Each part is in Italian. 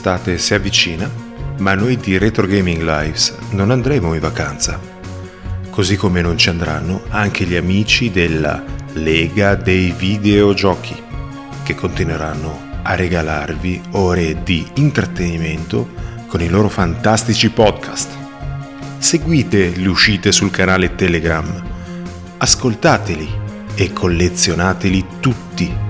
l'estate si avvicina, ma noi di Retro Gaming Lives non andremo in vacanza. Così come non ci andranno anche gli amici della Lega dei Videogiochi, che continueranno a regalarvi ore di intrattenimento con i loro fantastici podcast. Seguite le uscite sul canale Telegram, ascoltateli e collezionateli tutti.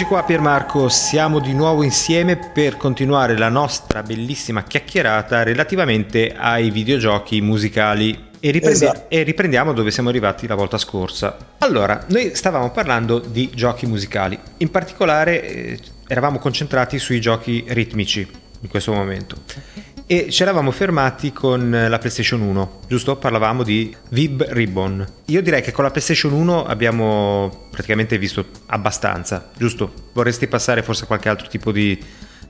Eccoci qua Piermarco, siamo di nuovo insieme per continuare la nostra bellissima chiacchierata relativamente ai videogiochi musicali e, riprendi- esatto. e, riprendiamo dove siamo arrivati la volta scorsa. Allora, noi stavamo parlando di giochi musicali, in particolare eh, eravamo concentrati sui giochi ritmici in questo momento e ci eravamo fermati con la PlayStation 1, giusto? Parlavamo di Vib Ribbon. Io direi che con la PlayStation 1 abbiamo praticamente visto abbastanza, giusto? Vorresti passare forse a qualche altro tipo di,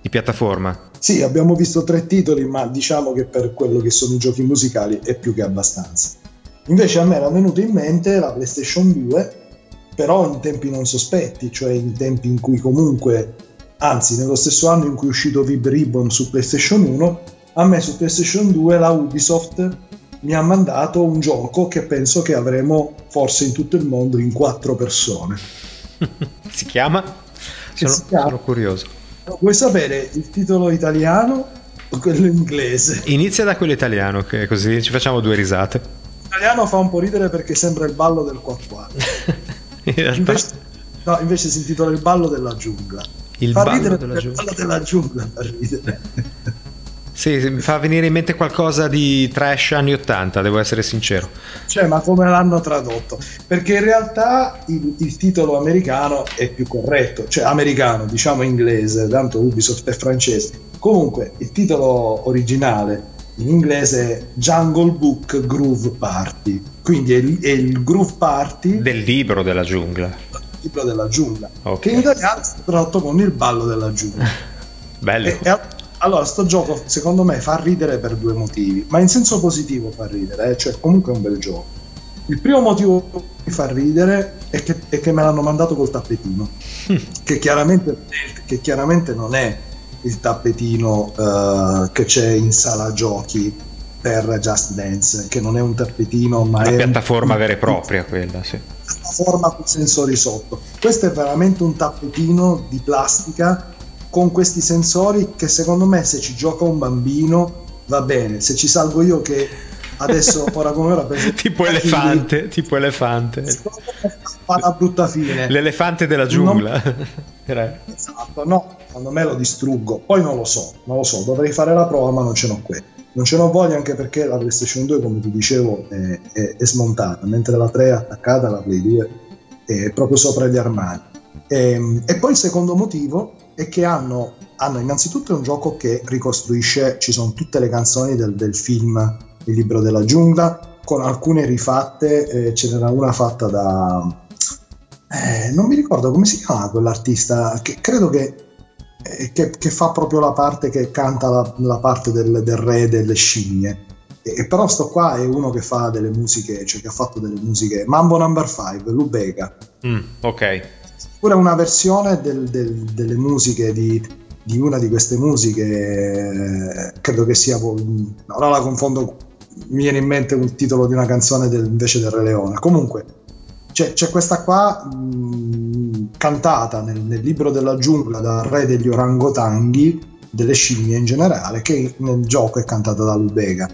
di piattaforma? Sì, abbiamo visto tre titoli, ma diciamo che per quello che sono i giochi musicali è più che abbastanza. Invece a me era venuto in mente la PlayStation 2, però in tempi non sospetti, cioè in tempi in cui comunque, anzi nello stesso anno in cui è uscito Vib Ribbon su PlayStation 1, a me su PlayStation 2 la Ubisoft mi ha mandato un gioco che penso che avremo forse in tutto il mondo in quattro persone. si chiama? Sono, si chiama? sono curioso. Vuoi sapere il titolo italiano o quello inglese? Inizia da quello italiano, che così ci facciamo due risate. L'italiano fa un po' ridere perché sembra il ballo del 4 invece, no, invece si intitola Il ballo della giungla. Il fa ballo ridere della giungla. Il ballo della giungla fa ridere. Sì, mi fa venire in mente qualcosa di trash anni 80, devo essere sincero. Cioè, ma come l'hanno tradotto? Perché in realtà il, il, titolo americano è più corretto, cioè americano, diciamo inglese, tanto Ubisoft è francese. Comunque, il titolo originale in inglese è Jungle Book Groove Party, quindi è il, è il Groove Party del libro della giungla. Libro della giungla, okay. che in italiano è tradotto con il ballo della giungla. Bello. E, e, allora, sto gioco secondo me fa ridere per due motivi, ma in senso positivo fa ridere, eh? cioè comunque è un bel gioco. Il primo motivo che mi fa ridere è che, è che me l'hanno mandato col tappetino, che, chiaramente, che, chiaramente, non è il tappetino uh, che c'è in sala giochi per Just Dance, che non è un tappetino, ma Una è piattaforma un... vera e propria quella, sì. Piattaforma con sensori sotto. Questo è veramente un tappetino di plastica con questi sensori che secondo me se ci gioca un bambino va bene, se ci salgo io che adesso ora come ora penso tipo elefante, chili, tipo elefante. Fa una brutta fine. L'elefante della giungla. Non, esatto, no, secondo me lo distruggo. Poi non lo so, non lo so, dovrei fare la prova, ma non ce n'ho qui. Non ce n'ho voglia anche perché la PlayStation 2, come ti dicevo, è, è, è smontata, mentre la 3 è attaccata, la Play 2 è proprio sopra gli armadi. E, ehm, e poi il secondo motivo è che hanno, hanno, innanzitutto un gioco che ricostruisce, ci sono tutte le canzoni del, del film Il libro della giungla, con alcune rifatte, eh, ce n'era una fatta da... Eh, non mi ricordo come si chiama quell'artista, che credo che, eh, che, che fa proprio la parte che canta la, la parte del, del, re delle scimmie. E, però sto qua è uno che fa delle musiche, cioè che ha fatto delle musiche. Mambo Number 5, Lubega. Mm, ok oppure una versione del, del, delle musiche di, di, una di queste musiche, eh, credo che sia, ora la confondo, mi viene in mente un titolo di una canzone del, invece del Re Leone. Comunque, c'è, c'è questa qua mh, cantata nel, nel, libro della giungla dal re degli orangotanghi, delle scimmie in generale, che nel gioco è cantata da Lubega.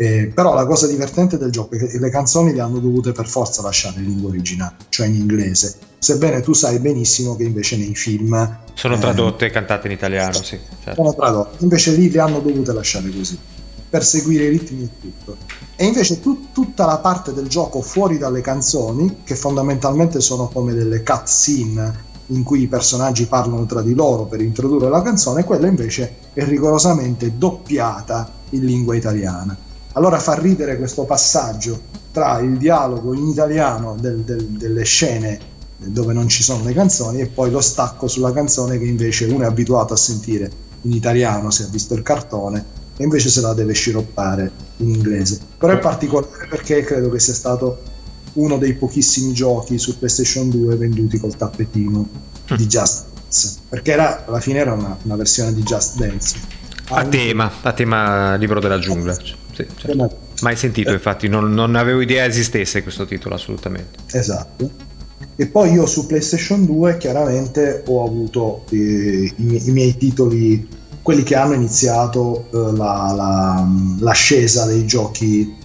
Eh, però la cosa divertente del gioco è che le canzoni le hanno dovute per forza lasciare in lingua originale, cioè in inglese. Sebbene tu sai benissimo che invece nei film sono tradotte e cantate in italiano, sì. Certo. Sono tradotte, invece lì le hanno dovute lasciare così per seguire i ritmi e tutto. E invece tu, tutta la parte del gioco fuori dalle canzoni, che fondamentalmente sono come delle cutscene in cui i personaggi parlano tra di loro per introdurre la canzone, quella invece è rigorosamente doppiata in lingua italiana. Allora fa ridere questo passaggio tra il dialogo in italiano del, del, delle scene dove non ci sono le canzoni e poi lo stacco sulla canzone che invece uno è abituato a sentire in italiano se ha visto il cartone e invece se la deve sciroppare in inglese. Però è particolare perché credo che sia stato uno dei pochissimi giochi su PlayStation 2 venduti col tappetino mm. di Just Dance, perché era, alla fine era una, una versione di Just Dance. A tema, a tema libro della giungla. Sì, certo. Mai sentito, infatti, non, non avevo idea esistesse questo titolo assolutamente. Esatto. E poi io su PlayStation 2 chiaramente ho avuto eh, i, i, miei titoli quelli che hanno iniziato eh, la, la, l'ascesa dei giochi,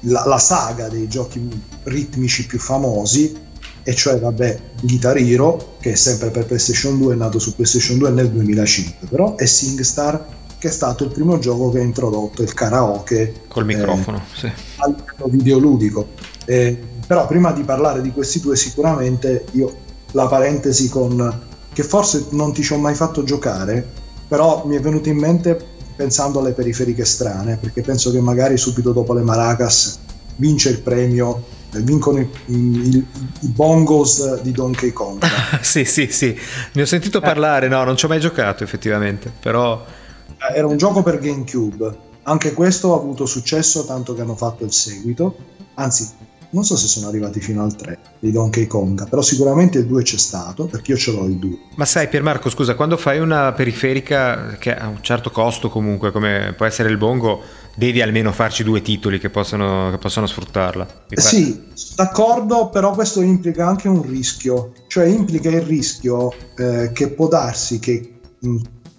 la, la, saga dei giochi ritmici più famosi, e cioè, vabbè, Guitar Hero, che è sempre per PlayStation 2, è nato su PlayStation 2 nel 2005, però, e SingStar, che è stato il primo gioco che ha introdotto il karaoke col microfono, eh, sì. al videoludico. Eh, però prima di parlare di questi due sicuramente io la parentesi con che forse non ti ci ho mai fatto giocare però mi è venuto in mente pensando alle periferiche strane, perché penso che magari subito dopo le Maracas vince il premio, eh, vincono i, i, i bongos di Donkey Kong. sì, sì, sì, ne ho sentito eh. parlare, no, non ci ho mai giocato effettivamente, però... Eh, era un gioco per GameCube, anche questo ha avuto successo tanto che hanno fatto il seguito, anzi non so se sono arrivati fino al 3 di Donkey Kong, però sicuramente il 2 c'è stato, perché io ce l'ho il 2. Ma sai Piermarco, scusa, quando fai una periferica che ha un certo costo comunque, come può essere il bongo, devi almeno farci due titoli che possano, che possano sfruttarla. Sì, d'accordo, però questo implica anche un rischio, cioè implica il rischio eh, che può darsi che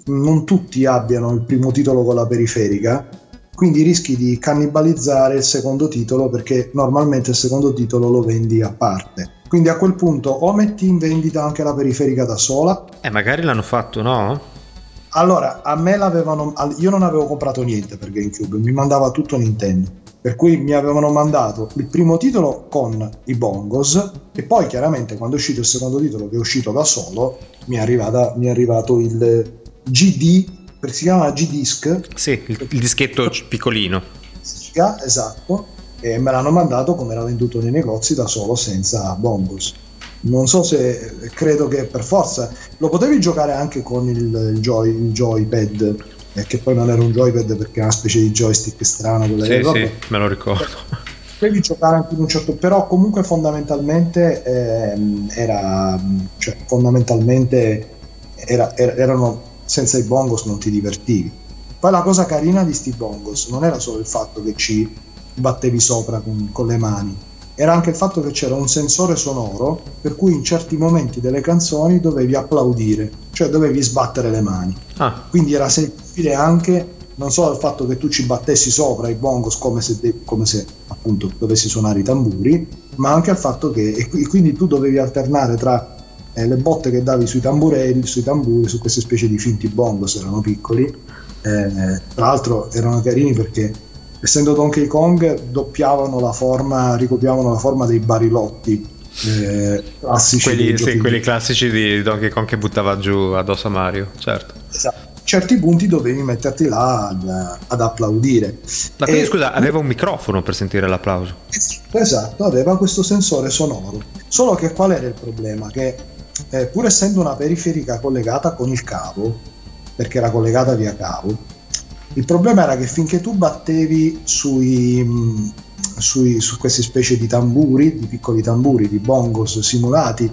non tutti abbiano il primo titolo con la periferica quindi rischi di cannibalizzare il secondo titolo perché normalmente il secondo titolo lo vendi a parte. Quindi a quel punto o metti in vendita anche la periferica da sola. Eh, magari l'hanno fatto, no? Allora, a me l'avevano. Io non avevo comprato niente per GameCube, mi mandava tutto Nintendo. Per cui mi avevano mandato il primo titolo con i bongos e poi chiaramente quando è uscito il secondo titolo che è uscito da solo mi è, arrivata, mi è arrivato il GD si chiama G-Disc. Sì, il, il dischetto piccolino. Esatto, e me l'hanno mandato come era venduto nei negozi da solo senza bongos. Non so se credo che per forza lo potevi giocare anche con il, il, joy, il joypad, eh, che poi non era un joypad perché era una specie di joystick strano. Sì, sì, me lo ricordo. Potevi giocare anche in un certo, però comunque fondamentalmente ehm, era, cioè, fondamentalmente era, er, erano senza i bongos non ti divertivi. Poi la cosa carina di sti bongos non era solo il fatto che ci battevi sopra con, con le mani, era anche il fatto che c'era un sensore sonoro per cui in certi momenti delle canzoni dovevi applaudire, cioè dovevi sbattere le mani. Ah. Quindi era sentire anche non solo il fatto che tu ci battessi sopra i bongos come se, de- come se appunto dovessi suonare i tamburi, ma anche il fatto che e quindi tu dovevi alternare tra eh, le botte che davi sui tamburelli, sui tamburi, su queste specie di finti bongos erano piccoli. Eh, tra l'altro erano carini perché essendo Donkey Kong doppiavano la forma, ricopiavano la forma dei barilotti eh, classici. Quelli, sì, quelli classici di Donkey Kong che buttava giù addosso a Mario, certo. Esatto certi punti dovevi metterti là ad, ad applaudire. Ma quindi e, scusa, aveva un microfono per sentire l'applauso? Esatto, aveva questo sensore sonoro. Solo che qual era il problema? Che eh, pur essendo una periferica collegata con il cavo, perché era collegata via cavo, il problema era che finché tu battevi sui, mm, sui, su queste specie di tamburi, di piccoli tamburi, di bongos simulati,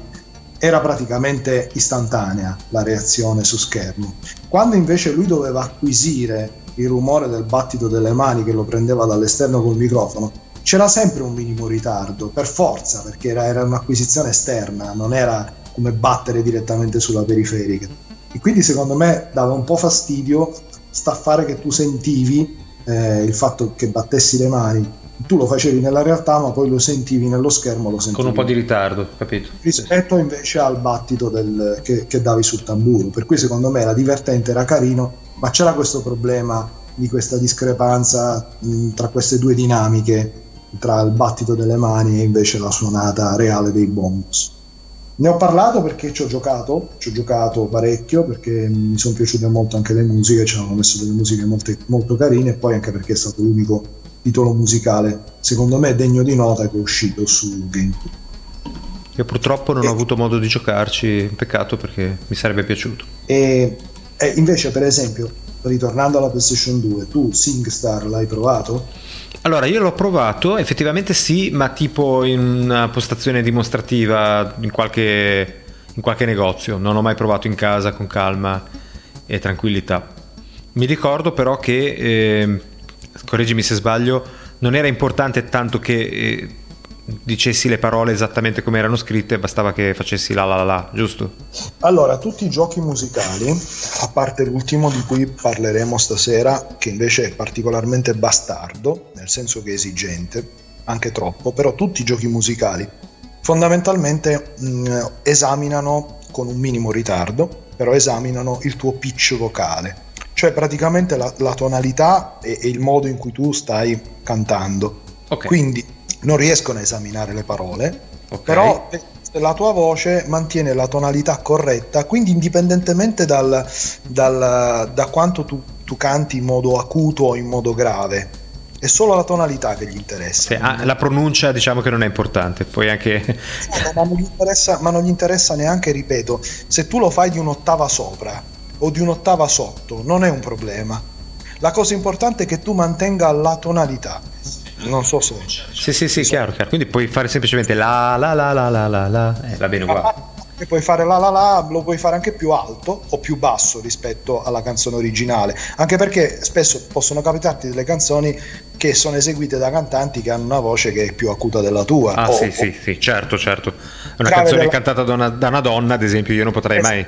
era praticamente istantanea la reazione su schermo. Quando invece lui doveva acquisire il rumore del battito delle mani che lo prendeva dall'esterno col microfono, c'era sempre un minimo ritardo, per forza, perché era, era un'acquisizione esterna, non era come battere direttamente sulla periferica. E quindi secondo me dava un po' fastidio sta a fare che tu sentivi eh, il fatto che battessi le mani, tu lo facevi nella realtà ma poi lo sentivi nello schermo, lo sentivi. Con un po' di ritardo, capito? Rispetto invece al battito del, che, che davi sul tamburo, per cui secondo me era divertente, era carino, ma c'era questo problema di questa discrepanza mh, tra queste due dinamiche, tra il battito delle mani e invece la suonata reale dei bonus. Ne ho parlato perché ci ho giocato, ci ho giocato parecchio perché mi sono piaciute molto anche le musiche, ci hanno messo delle musiche molto, molto carine e poi anche perché è stato l'unico titolo musicale, secondo me degno di nota, che è uscito su GameCube. Io purtroppo non e... ho avuto modo di giocarci, peccato perché mi sarebbe piaciuto. E, e invece, per esempio, ritornando alla PlayStation 2, tu SingStar l'hai provato? Allora, io l'ho provato, effettivamente sì, ma tipo in una postazione dimostrativa in qualche, in qualche negozio. Non ho mai provato in casa con calma e tranquillità. Mi ricordo però che, eh, correggimi se sbaglio, non era importante tanto che eh, dicessi le parole esattamente come erano scritte, bastava che facessi la la la la, giusto? Allora, tutti i giochi musicali, a parte l'ultimo di cui parleremo stasera, che invece è particolarmente bastardo, nel senso che è esigente, anche troppo, però tutti i giochi musicali fondamentalmente mh, esaminano con un minimo ritardo, però esaminano il tuo pitch vocale, cioè praticamente la, la tonalità e, e, il modo in cui tu stai cantando. Okay. Quindi non riescono a esaminare le parole, okay. però la tua voce mantiene la tonalità corretta, quindi indipendentemente dal, dal, da quanto tu, tu, canti in modo acuto o in modo grave, è solo la tonalità che gli interessa. Sì, ah, la pronuncia diciamo che non è importante, poi anche... No, ma, non ma non gli interessa neanche, ripeto, se tu lo fai di un'ottava sopra o di un'ottava sotto, non è un problema. La cosa importante è che tu mantenga la tonalità non so se... Sì, sì, sì, chiaro, chiaro. Quindi puoi fare semplicemente la la la la la la la. Eh, va bene uguale. E puoi fare la la la, lo puoi fare anche più alto o più basso rispetto alla canzone originale. Anche perché spesso possono capitarti delle canzoni che sono eseguite da cantanti che hanno una voce che è più acuta della tua. Ah, o, sì, o, sì, sì, certo, certo. Una canzone della... cantata da una, da una, donna, ad esempio, io non potrei esatto. mai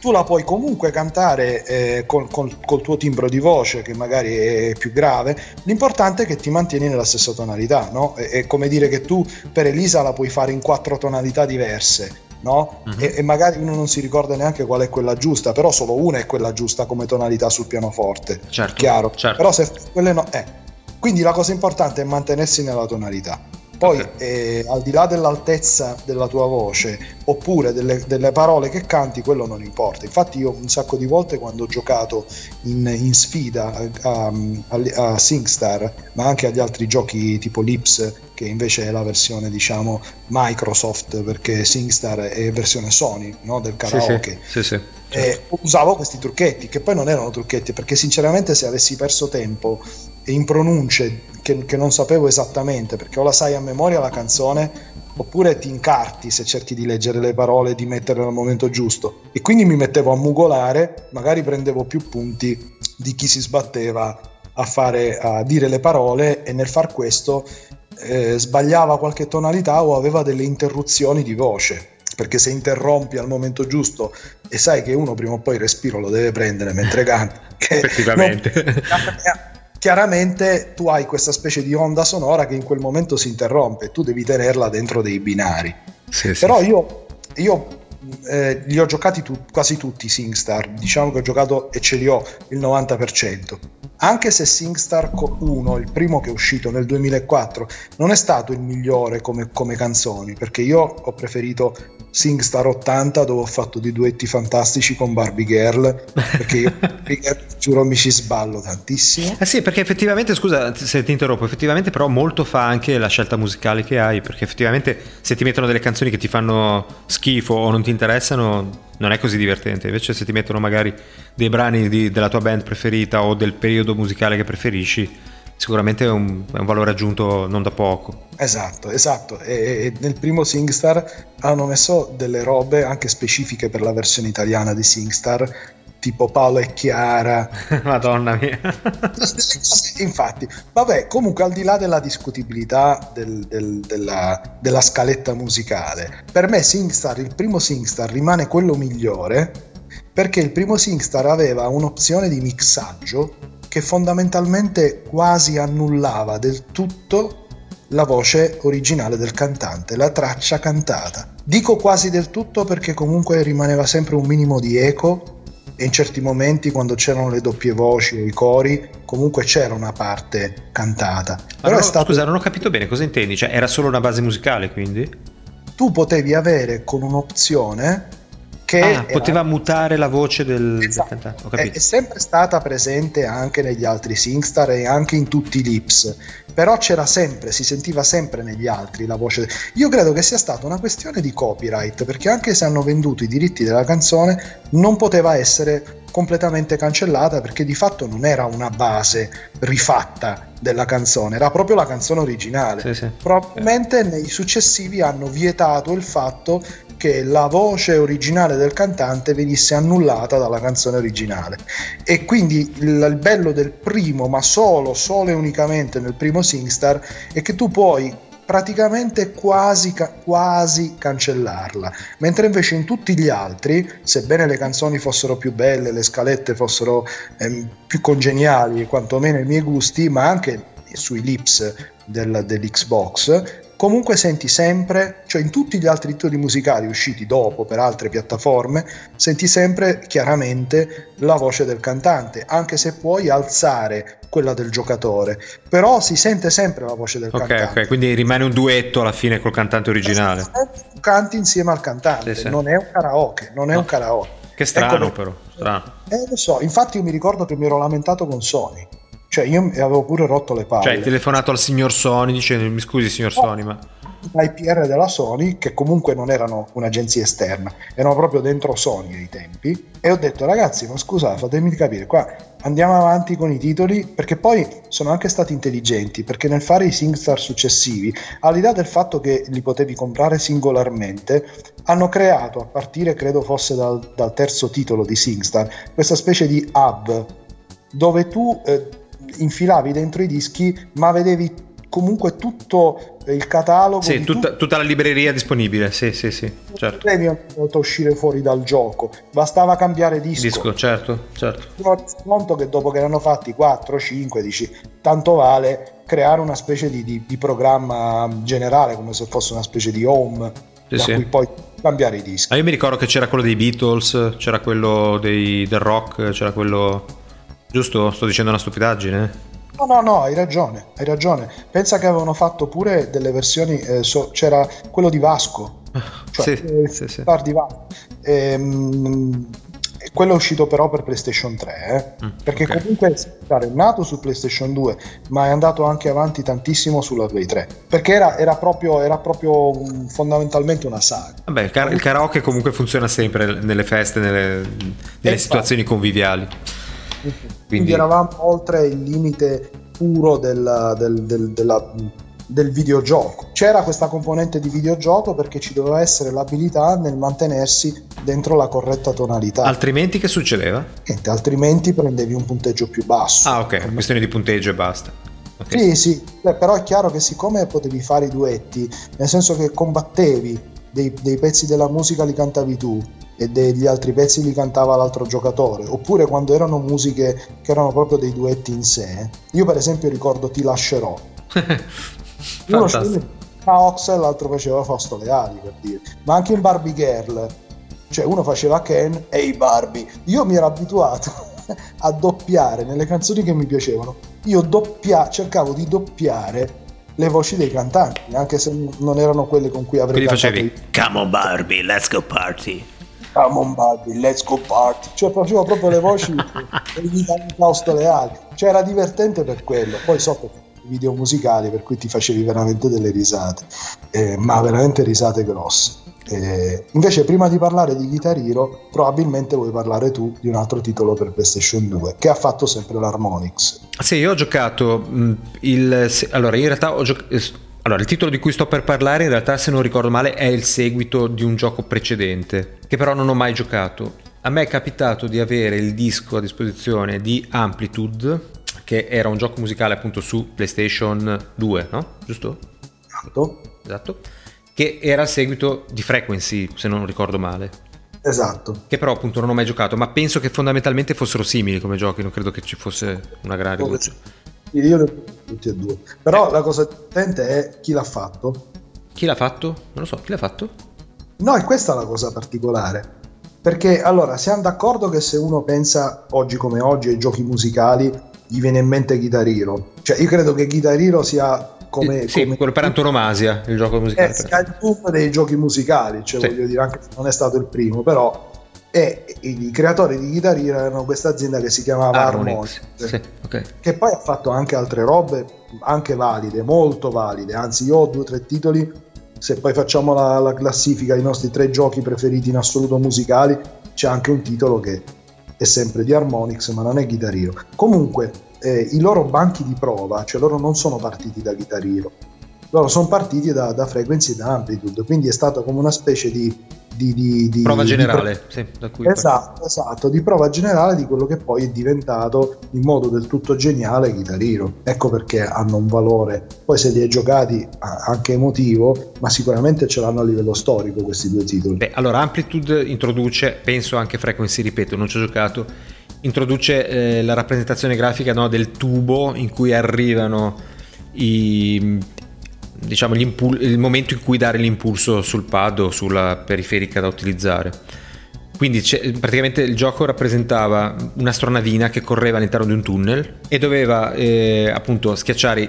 tu la puoi comunque cantare eh, col, col, col, tuo timbro di voce che magari è più grave, l'importante è che ti mantieni nella stessa tonalità, no? È, è come dire che tu per Elisa la puoi fare in quattro tonalità diverse. No? Uh-huh. E, e, magari uno non si ricorda neanche qual è quella giusta, però solo una è quella giusta come tonalità sul pianoforte. Certo, chiaro. Certo. Però se quelle no, eh. Quindi la cosa importante è mantenersi nella tonalità. Poi, okay. eh, al di là dell'altezza della tua voce oppure delle, delle, parole che canti, quello non importa. Infatti, io un sacco di volte quando ho giocato in, in sfida a, a, a, SingStar, ma anche agli altri giochi tipo Lips, che invece è la versione diciamo Microsoft, perché SingStar è versione Sony no? del karaoke. Sì, sì, sì, certo. usavo questi trucchetti, che poi non erano trucchetti, perché sinceramente se avessi perso tempo in pronunce che, che, non sapevo esattamente, perché o la sai a memoria la canzone, oppure ti incarti se cerchi di leggere le parole e di metterle al momento giusto. E quindi mi mettevo a mugolare, magari prendevo più punti di chi si sbatteva a, fare, a dire le parole e nel far questo eh, sbagliava qualche tonalità o aveva delle interruzioni di voce perché se interrompi al momento giusto e sai che uno prima o poi il respiro lo deve prendere mentre canta, effettivamente. Non, chiaramente tu hai questa specie di onda sonora che in quel momento si interrompe tu devi tenerla dentro dei binari. Sì, Però sì. io, io eh, li ho giocati tu, quasi tutti SingStar, diciamo che ho giocato e ce li ho il 90%. Anche se SingStar 1, il primo che è uscito nel 2004, non è stato il migliore come, come canzoni, perché io ho preferito SingStar 80 dove ho fatto dei duetti fantastici con Barbie Girl perché io giuro mi ci sballo tantissimo. Eh sì perché effettivamente scusa se ti interrompo effettivamente però molto fa anche la scelta musicale che hai perché effettivamente se ti mettono delle canzoni che ti fanno schifo o non ti interessano non è così divertente. Invece se ti mettono magari dei brani di, della tua band preferita o del periodo musicale che preferisci sicuramente è un, è un, valore aggiunto non da poco. Esatto, esatto. E, e, nel primo SingStar hanno messo delle robe anche specifiche per la versione italiana di SingStar, tipo Paolo e Chiara. Madonna mia. Infatti, vabbè, comunque al di là della discutibilità del, del, della, della scaletta musicale, per me SingStar, il primo SingStar rimane quello migliore perché il primo SingStar aveva un'opzione di mixaggio che fondamentalmente quasi annullava del tutto la voce originale del cantante, la traccia cantata. Dico quasi del tutto perché comunque rimaneva sempre un minimo di eco e in certi momenti quando c'erano le doppie voci o i cori comunque c'era una parte cantata. Però no, stato... Scusa, non ho capito bene cosa intendi, cioè era solo una base musicale quindi? Tu potevi avere con un'opzione ah, poteva mutare la voce del, esatto. del cantante. È, è, sempre stata presente anche negli altri SingStar e anche in tutti i lips, però c'era sempre, si sentiva sempre negli altri la voce. Io credo che sia stata una questione di copyright, perché anche se hanno venduto i diritti della canzone, non poteva essere completamente cancellata perché di fatto non era una base rifatta della canzone, era proprio la canzone originale. Sì, sì. Probabilmente nei successivi hanno vietato il fatto che la voce originale del cantante venisse annullata dalla canzone originale. E quindi il, il bello del primo, ma solo, solo e unicamente nel primo SingStar, è che tu puoi praticamente quasi, quasi cancellarla, mentre invece in tutti gli altri, sebbene le canzoni fossero più belle, le scalette fossero ehm, più congeniali, quantomeno ai miei gusti, ma anche sui lips del, dell'Xbox, comunque senti sempre, cioè in tutti gli altri titoli musicali usciti dopo per altre piattaforme, senti sempre chiaramente la voce del cantante, anche se puoi alzare quella del giocatore, però si sente sempre la voce del okay, cantante. Ok, quindi rimane un duetto alla fine col cantante originale. Tu canti insieme al cantante, sì, sì. non è un karaoke, non è no. un karaoke. Che strano ecco, però, strano. Eh, lo so, infatti io mi ricordo che mi ero lamentato con Sony cioè, io avevo pure rotto le palle. Cioè, hai telefonato al signor Sony dicendo: Mi scusi, signor no, Sony, ma. PR della Sony, che comunque non erano un'agenzia esterna, erano proprio dentro Sony ai tempi. E ho detto: Ragazzi, ma scusate, fatemi capire, qua andiamo avanti con i titoli, perché poi sono anche stati intelligenti, perché nel fare i SingStar successivi, al di là del fatto che li potevi comprare singolarmente, hanno creato, a partire credo fosse dal, dal terzo titolo di SingStar, questa specie di hub dove tu. Eh, infilavi dentro i dischi, ma vedevi comunque tutto il catalogo. Sì, tutta, tutta, la libreria disponibile, sì, sì, sì. Certo. Non devi potuto uscire fuori dal gioco, bastava cambiare disco. Disco, certo, certo. Mi conto che dopo che erano fatti 4, 5, dici, tanto vale creare una specie di, di, di programma generale, come se fosse una specie di home, sì, da sì. cui poi cambiare i dischi. Ah, io mi ricordo che c'era quello dei Beatles, c'era quello dei, del rock, c'era quello Giusto? Sto dicendo una stupidaggine? No, no, no, hai ragione, hai ragione. Pensa che avevano fatto pure delle versioni, eh, so, c'era quello di Vasco, cioè sì, eh, sì, sì. di Vasco. Ehm, quello è uscito però per PlayStation 3, eh? mm, perché okay. comunque è nato su PlayStation 2, ma è andato anche avanti tantissimo sulla Play 3, perché era, era, proprio, era proprio fondamentalmente una saga. Vabbè, il, car- il, karaoke comunque funziona sempre nelle feste, nelle, nelle situazioni conviviali. Quindi, Quindi eravamo oltre il limite puro del, del, del, della, del videogioco. C'era questa componente di videogioco perché ci doveva essere l'abilità nel mantenersi dentro la corretta tonalità. Altrimenti che succedeva? Niente, altrimenti prendevi un punteggio più basso. Ah, ok, questione di punteggio e basta. Okay. Sì, sì, Beh, però è chiaro che siccome potevi fare i duetti, nel senso che combattevi dei, dei pezzi della musica li cantavi tu, e degli altri pezzi li cantava l'altro giocatore, oppure quando erano musiche che erano proprio dei duetti in sé. Io per esempio ricordo Ti lascerò. Uno faceva Ox e l'altro faceva Fausto Leali per dire. Ma anche in Barbie Girl, cioè uno faceva Ken e i Barbie. Io mi ero abituato a doppiare nelle canzoni che mi piacevano. Io doppia, cercavo di doppiare le voci dei cantanti, anche se non erano quelle con cui avrei Quindi facevi Come on Barbie, let's go party. Come on Barbie, let's go party. Cioè facevo proprio le voci di Fausto Leali. Cioè era divertente per quello. Poi sotto video musicali per cui ti facevi veramente delle risate, eh, ma veramente risate grosse. Eh, invece, prima di parlare di Guitar Hero, probabilmente vuoi parlare tu di un altro titolo per PlayStation 2 che ha fatto sempre l'Harmonix. Sì, io ho giocato mh, mm, il. Allora, in realtà ho giocato. Allora, il titolo di cui sto per parlare, in realtà, se non ricordo male, è il seguito di un gioco precedente, che però non ho mai giocato. A me è capitato di avere il disco a disposizione di Amplitude, che era un gioco musicale appunto su PlayStation 2, no? Giusto? Esatto. Esatto che era il seguito di Frequency, se non ricordo male. Esatto. Che però appunto non ho mai giocato, ma penso che fondamentalmente fossero simili come giochi, non credo che ci fosse una grande rivoluzione. Io li ho tutti e due. Però eh. la cosa divertente è chi l'ha fatto. Chi l'ha fatto? Non lo so, chi l'ha fatto? No, è questa la cosa particolare. Perché allora siamo d'accordo che se uno pensa oggi come oggi ai giochi musicali, gli viene in mente Guitar Hero. Cioè, io credo che Guitar Hero sia come, sì, come... quello per antonomasia, il gioco musicale. È il boom dei giochi musicali, cioè sì. voglio dire, anche se non è stato il primo, però e i creatori di Guitar Hero erano questa azienda che si chiamava Harmonix, sì, okay. che poi ha fatto anche altre robe anche valide, molto valide, anzi io ho due o tre titoli, se poi facciamo la, la classifica i nostri tre giochi preferiti in assoluto musicali, c'è anche un titolo che è sempre di Harmonix ma non è Guitar Hero. Comunque eh, i loro banchi di prova, cioè loro non sono partiti da Guitar Hero, loro sono partiti da, da Frequency e da Amplitude, quindi è stato come una specie di di, di, di prova generale, di sì, esatto, esatto, di prova generale di quello che poi è diventato in modo del tutto geniale Guitar Hero. Ecco perché hanno un valore. Poi se li hai giocati anche emotivo, ma sicuramente ce l'hanno a livello storico questi due titoli. Beh, allora Amplitude introduce, penso anche Frequency, ripeto, non ci ho giocato, introduce eh, la rappresentazione grafica no, del tubo in cui arrivano i diciamo, il momento in cui dare l'impulso sul pad o sulla periferica da utilizzare. Quindi praticamente il gioco rappresentava un'astronavina che correva all'interno di un tunnel e doveva eh, appunto schiacciare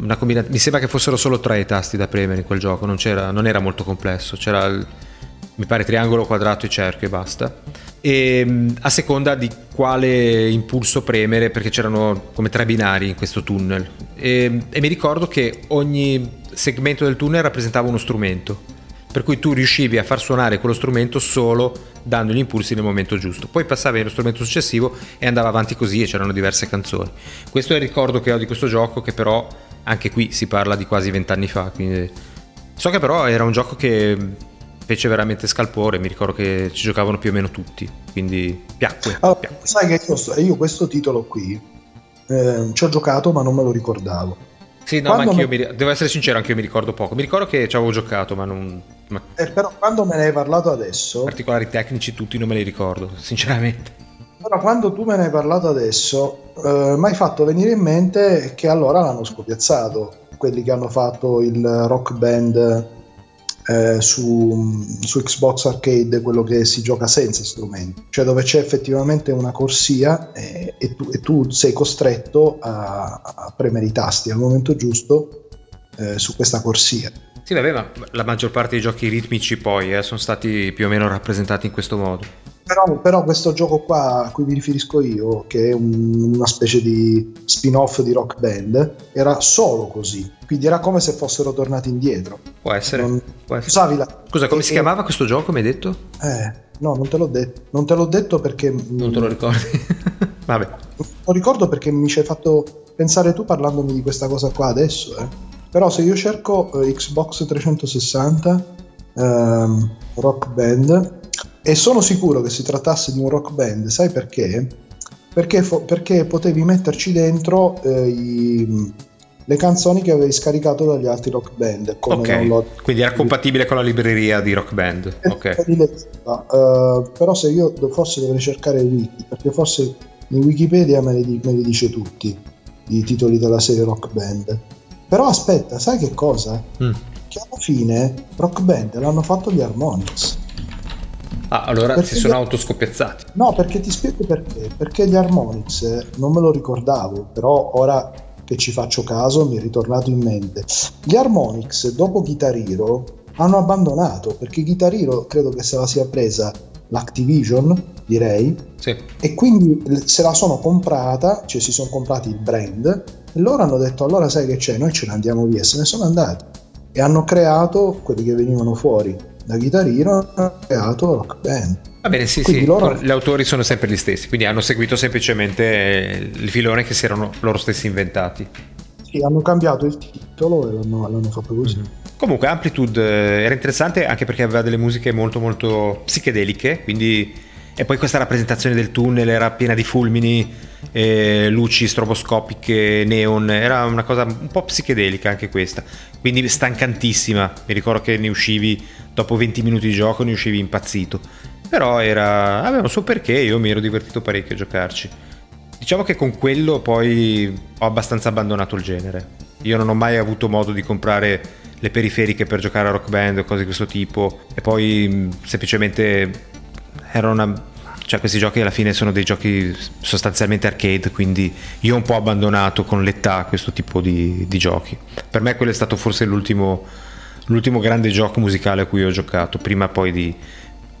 una combinazione. Mi sembra che fossero solo tre i tasti da premere in quel gioco, non, non era molto complesso. C'era il, mi pare triangolo, quadrato e cerchio e basta. E a seconda di quale impulso premere, perché c'erano come tre binari in questo tunnel. E, e mi ricordo che ogni segmento del tunnel rappresentava uno strumento per cui tu riuscivi a far suonare quello strumento solo dando gli impulsi nel momento giusto. Poi passavi allo strumento successivo e andava avanti così e c'erano diverse canzoni. Questo è il ricordo che ho di questo gioco che però anche qui si parla di quasi vent'anni fa. Quindi... So che però era un gioco che fece veramente scalpore, mi ricordo che ci giocavano più o meno tutti, quindi piacque. Allora, piacque. Sai che io, io, questo titolo qui eh, ci ho giocato ma non me lo ricordavo sì, no, quando ma anch'io, me... mi... devo essere sincero, anche io mi ricordo poco. Mi ricordo che ci avevo giocato, ma non... Ma... Eh, però quando me ne hai parlato adesso... Particolari tecnici tutti non me li ricordo, sinceramente. Però quando tu me ne hai parlato adesso, eh, mi hai fatto venire in mente che allora l'hanno scopiazzato, quelli che hanno fatto il rock band eh, su, su, Xbox Arcade quello che si gioca senza strumenti, cioè dove c'è effettivamente una corsia e, e, tu, e tu, sei costretto a, a, premere i tasti al momento giusto eh, su questa corsia. Sì, vabbè, ma la maggior parte dei giochi ritmici poi eh, sono stati più o meno rappresentati in questo modo. Però, però, questo gioco qua a cui mi riferisco io, che è un, una specie di spin-off di rock band, era solo così. Quindi era come se fossero tornati indietro. Può essere. Non, può essere. La... Scusa, come e, si chiamava questo gioco, mi hai detto? Eh, no, non te l'ho detto. Non te l'ho detto perché... Non te lo ricordi? Vabbè. Lo ricordo perché mi ci hai fatto pensare tu parlandomi di questa cosa qua adesso, eh. Però se io cerco eh, Xbox 360 ehm, Rock Band e sono sicuro che si trattasse di un rock band, sai perché? Perché, fo- perché potevi metterci dentro eh, i, le canzoni che avevi scaricato dagli altri rock band. ok, quindi era compatibile con la libreria di rock band. Ok. Uh, però se io forse dovrei cercare wiki, perché forse in Wikipedia me li, me li dice tutti i titoli della serie rock band. Però aspetta, sai che cosa? Mm. Che alla fine rock band l'hanno fatto gli Harmonix. Ah, allora perché si sono gli... autoscoppiazzati. No, perché ti spiego perché. Perché gli Harmonix eh, non me lo ricordavo, però ora che ci faccio caso mi è ritornato in mente. Gli Harmonix dopo Guitar Hero hanno abbandonato perché Guitar Hero credo che se la sia presa l'Activision, direi, sì. e quindi se la sono comprata, cioè si sono comprati il brand, e loro hanno detto allora sai che c'è, noi ce ne andiamo via, se ne sono andati e hanno creato quelli che venivano fuori da Guitar Hero ha creato Rock Band. Va bene, sì, quindi sì, loro... gli autori sono sempre gli stessi, quindi hanno seguito semplicemente il filone che si erano loro stessi inventati. Sì, hanno cambiato il titolo e l'hanno, l'hanno fatto così. Mm-hmm. Comunque Amplitude eh, era interessante anche perché aveva delle musiche molto molto psichedeliche, quindi E poi questa rappresentazione del tunnel era piena di fulmini, eh, luci stroboscopiche, neon, era una cosa un po' psichedelica anche questa, quindi stancantissima. Mi ricordo che ne uscivi dopo 20 minuti di gioco, ne uscivi impazzito. Però era, aveva un suo perché, io mi ero divertito parecchio a giocarci. Diciamo che con quello poi ho abbastanza abbandonato il genere. Io non ho mai avuto modo di comprare le periferiche per giocare a rock band o cose di questo tipo e poi semplicemente era una cioè questi giochi alla fine sono dei giochi sostanzialmente arcade, quindi io ho un po' abbandonato con l'età questo tipo di, di giochi. Per me quello è stato forse l'ultimo, l'ultimo grande gioco musicale a cui ho giocato, prima poi di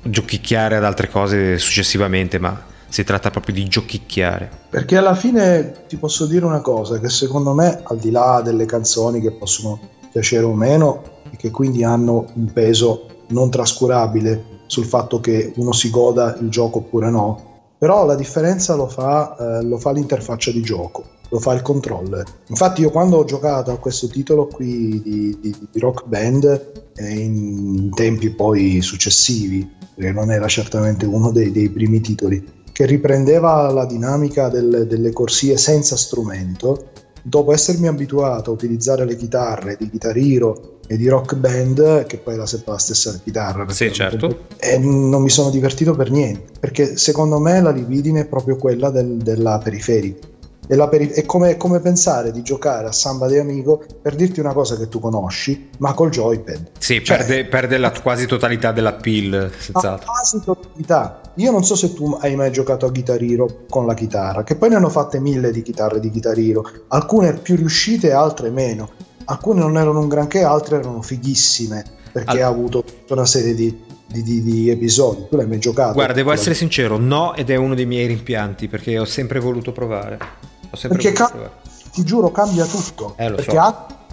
giochicchiare ad altre cose successivamente, ma si tratta proprio di giochicchiare. Perché alla fine ti posso dire una cosa, che secondo me, al di là delle canzoni che possono piacere o meno, e che quindi hanno un peso non trascurabile sul fatto che uno si goda il gioco oppure no, però la differenza lo fa, eh, lo fa l'interfaccia di gioco, lo fa il controller. Infatti io quando ho giocato a questo titolo qui di, di, di Rock Band, eh, in, tempi poi successivi, perché non era certamente uno dei, dei primi titoli, che riprendeva la dinamica del, delle corsie senza strumento, dopo essermi abituato a utilizzare le chitarre di Guitar Hero e di rock band, che poi era sempre la stessa chitarra. Sì, certo. E non mi sono divertito per niente, perché secondo me la libidine è proprio quella del, della periferica. Perif- è come, come, pensare di giocare a Samba de Amigo per dirti una cosa che tu conosci, ma col joypad. Sì, cioè, perde, perde, la quasi totalità della pill, senz'altro. La quasi totalità. Io non so se tu hai mai giocato a Guitar Hero con la chitarra, che poi ne hanno fatte mille di chitarre di Guitar Hero, alcune più riuscite, altre meno alcune non erano un granché, altre erano fighissime perché All... ha avuto tutta una serie di, di, di, di, episodi. Tu l'hai mai giocato? Guarda, devo essere sincero, no, ed è uno dei miei rimpianti perché ho sempre voluto provare. Sempre perché voluto ca- provare. ti giuro, cambia tutto. Eh, perché so.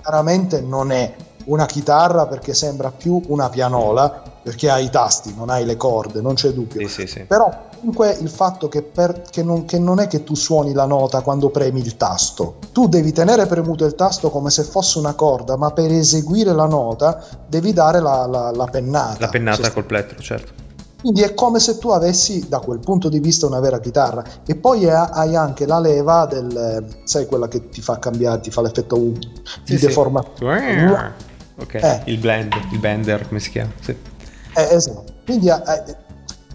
chiaramente non è una chitarra perché sembra più una pianola perché hai i tasti, non hai le corde, non c'è dubbio. Sì, sì, sì. Però comunque il fatto che, per, che, non, che, non, è che tu suoni la nota quando premi il tasto, tu devi tenere premuto il tasto come se fosse una corda, ma per eseguire la nota devi dare la, la, la pennata. La pennata col plettro, certo. Quindi è come se tu avessi da quel punto di vista una vera chitarra e poi hai anche la leva del, sai quella che ti fa cambiare, ti fa l'effetto di sì, deformazione. Ok, eh. il blend, il bender, come si chiama? Sì. Eh, esatto. Quindi eh,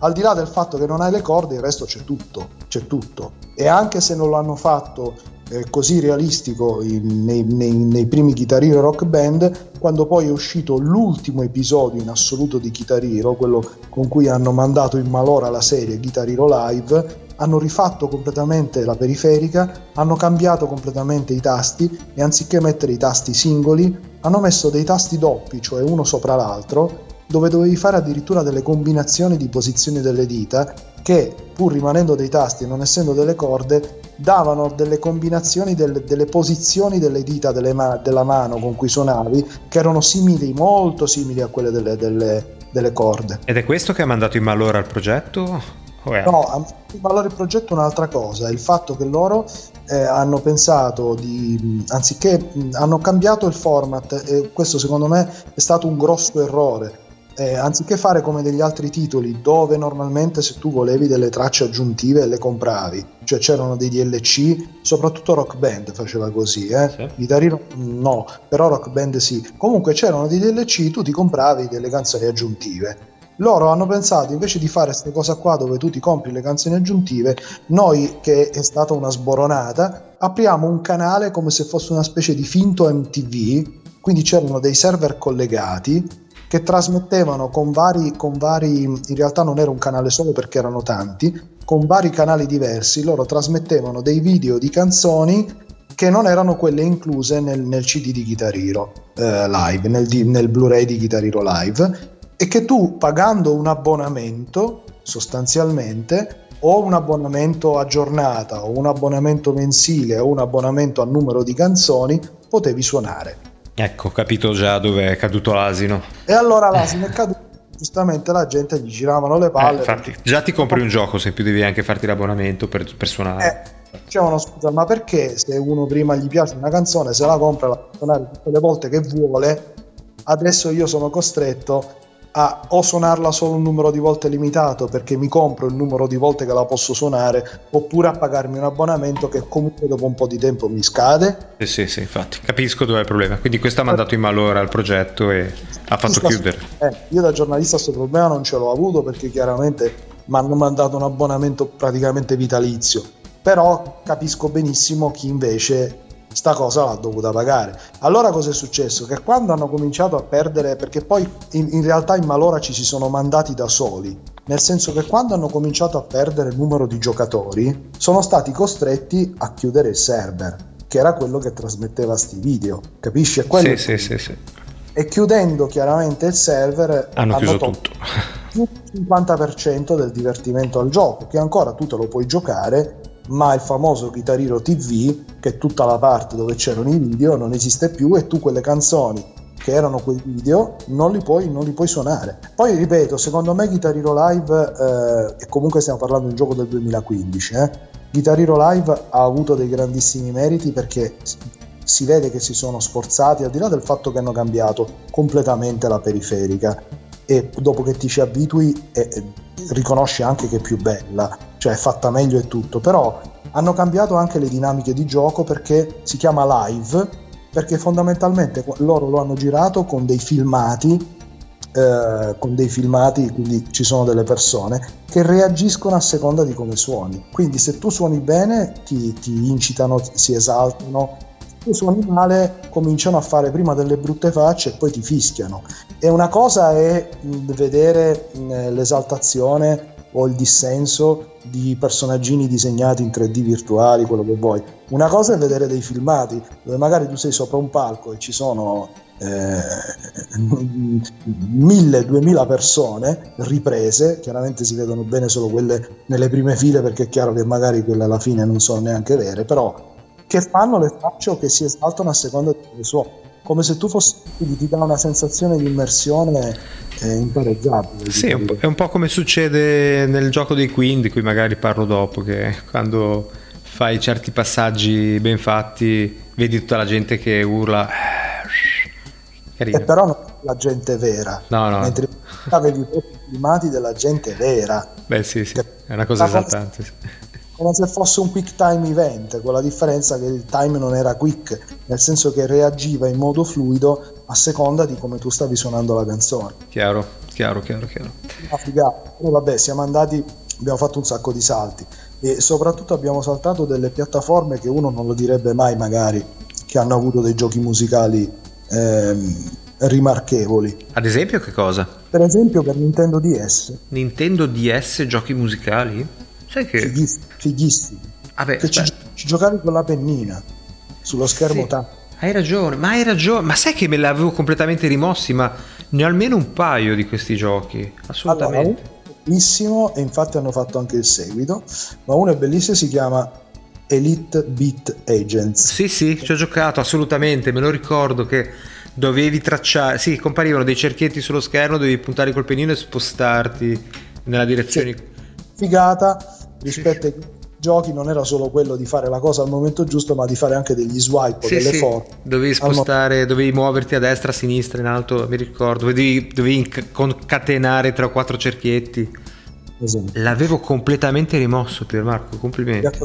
al di là del fatto che non hai le corde, il resto c'è tutto, c'è tutto. E anche se non l'hanno fatto eh, così realistico in, nei, nei, nei, primi Guitar Hero Rock Band, quando poi è uscito l'ultimo episodio in assoluto di Guitar Hero, quello con cui hanno mandato in malora la serie Guitar Hero Live, hanno rifatto completamente la periferica, hanno cambiato completamente i tasti e anziché mettere i tasti singoli, hanno messo dei tasti doppi, cioè uno sopra l'altro, dove dovevi fare addirittura delle combinazioni di posizioni delle dita che, pur rimanendo dei tasti e non essendo delle corde, davano delle combinazioni delle, delle posizioni delle dita delle ma- della mano con cui suonavi che erano simili, molto simili a quelle delle, delle, delle corde. Ed è questo che ha mandato in malora al progetto? Oh yeah. No, a valore il progetto un'altra cosa, il fatto che loro eh, hanno pensato di, anziché, hanno cambiato il format e questo secondo me è stato un grosso errore, eh, anziché fare come degli altri titoli dove normalmente se tu volevi delle tracce aggiuntive le compravi, cioè c'erano dei DLC, soprattutto Rock Band faceva così, eh? sì. Guitarino no, però Rock Band sì, comunque c'erano dei DLC, tu ti compravi delle canzoni aggiuntive. Loro hanno pensato invece di fare questa cosa qua dove tu ti compri le canzoni aggiuntive, noi che è stata una sboronata, apriamo un canale come se fosse una specie di finto MTV, quindi c'erano dei server collegati che trasmettevano con vari, con vari, in realtà non era un canale solo perché erano tanti, con vari canali diversi, loro trasmettevano dei video di canzoni che non erano quelle incluse nel, nel CD di Guitar Hero eh, Live, nel, nel Blu-ray di Guitar Hero Live, e che tu pagando un abbonamento sostanzialmente o un abbonamento a giornata o un abbonamento mensile o un abbonamento a numero di canzoni potevi suonare. Ecco, capito già dove è caduto l'asino. E allora l'asino è caduto, giustamente la gente gli giravano le palle. Eh, infatti, già ti compri un gioco se più devi anche farti l'abbonamento per, per suonare. Eh, dicevano scusa, ma perché se uno prima gli piace una canzone, se la compra la può suonare tutte le volte che vuole, adesso io sono costretto a o suonarla solo un numero di volte limitato perché mi compro il numero di volte che la posso suonare oppure a pagarmi un abbonamento che comunque dopo un po' di tempo mi scade. Sì, sì, sì infatti, capisco dove è il problema. Quindi questo ha mandato in malora al progetto e ha fatto chiudere. Eh, io da giornalista questo problema non ce l'ho avuto perché chiaramente mi hanno mandato un abbonamento praticamente vitalizio. Però capisco benissimo chi invece sta cosa l'ha dovuta pagare. Allora cosa è successo? Che quando hanno cominciato a perdere, perché poi in, in, realtà in malora ci si sono mandati da soli, nel senso che quando hanno cominciato a perdere il numero di giocatori, sono stati costretti a chiudere il server, che era quello che trasmetteva sti video, capisci? È quello sì, sì, sì, sì. E chiudendo chiaramente il server hanno, hanno chiuso tutto. il 50% del divertimento al gioco, che ancora tu te lo puoi giocare ma il famoso Chitariro TV, che è tutta la parte dove c'erano i video, non esiste più e tu quelle canzoni che erano quei video non li puoi, non li puoi suonare. Poi ripeto, secondo me Chitariro Live, eh, e comunque stiamo parlando di un gioco del 2015, eh, Chitariro Live ha avuto dei grandissimi meriti perché si vede che si sono sforzati, al di là del fatto che hanno cambiato completamente la periferica e dopo che ti ci abitui eh, riconosci anche che è più bella cioè è fatta meglio e tutto, però hanno cambiato anche le dinamiche di gioco perché si chiama live, perché fondamentalmente loro lo hanno girato con dei filmati, eh, con dei filmati, quindi ci sono delle persone che reagiscono a seconda di come suoni. Quindi se tu suoni bene ti, ti incitano, si esaltano, se tu suoni male cominciano a fare prima delle brutte facce e poi ti fischiano. E una cosa è vedere l'esaltazione o il dissenso di personaggini disegnati in 3D virtuali, quello che vuoi. Una cosa è vedere dei filmati dove magari tu sei sopra un palco e ci sono eh, mille, duemila persone riprese, chiaramente si vedono bene solo quelle nelle prime file perché è chiaro che magari quelle alla fine non sono neanche vere, però che fanno le facce o che si esaltano a seconda delle sue come se tu fossi ti dà una sensazione di immersione eh, impareggiabile. Sì, è un, è un, po' come succede nel gioco dei Queen, di cui magari parlo dopo, che quando fai certi passaggi ben fatti, vedi tutta la gente che urla. Carino. E però non la gente vera. No, no. Mentre avevi i filmati della gente vera. Beh, sì, sì, è una cosa esaltante. Sì come se fosse un quick time event, con la differenza che il time non era quick, nel senso che reagiva in modo fluido a seconda di come tu stavi suonando la canzone. Chiaro, chiaro, chiaro, chiaro. Una figata. Però vabbè, siamo andati, abbiamo fatto un sacco di salti e soprattutto abbiamo saltato delle piattaforme che uno non lo direbbe mai magari, che hanno avuto dei giochi musicali ehm, rimarchevoli. Ad esempio che cosa? Per esempio per Nintendo DS. Nintendo DS giochi musicali? Sai che... Fighissimi. fighissimi. Vabbè, che ci, ci, giocavi con la pennina sullo schermo sì. tatto. Hai ragione, ma hai ragione. Ma sai che me l'avevo completamente rimossi, ma ne ho almeno un paio di questi giochi. Assolutamente. Allora, bellissimo, e infatti hanno fatto anche il seguito. Ma uno è bellissimo, si chiama Elite Beat Agents. Sì, sì, ci ho giocato assolutamente. Me lo ricordo che dovevi tracciare. Sì, comparivano dei cerchietti sullo schermo, dovevi puntare col pennino e spostarti nella direzione. Sì. Figata rispetto ai giochi non era solo quello di fare la cosa al momento giusto, ma di fare anche degli swipe, sì, delle sì. forze. Dovevi spostare, mo- dovevi muoverti a destra, a sinistra, in alto, mi ricordo, dovevi, dovevi concatenare tre o quattro cerchietti. Esatto. L'avevo completamente rimosso, Pier Marco, complimenti.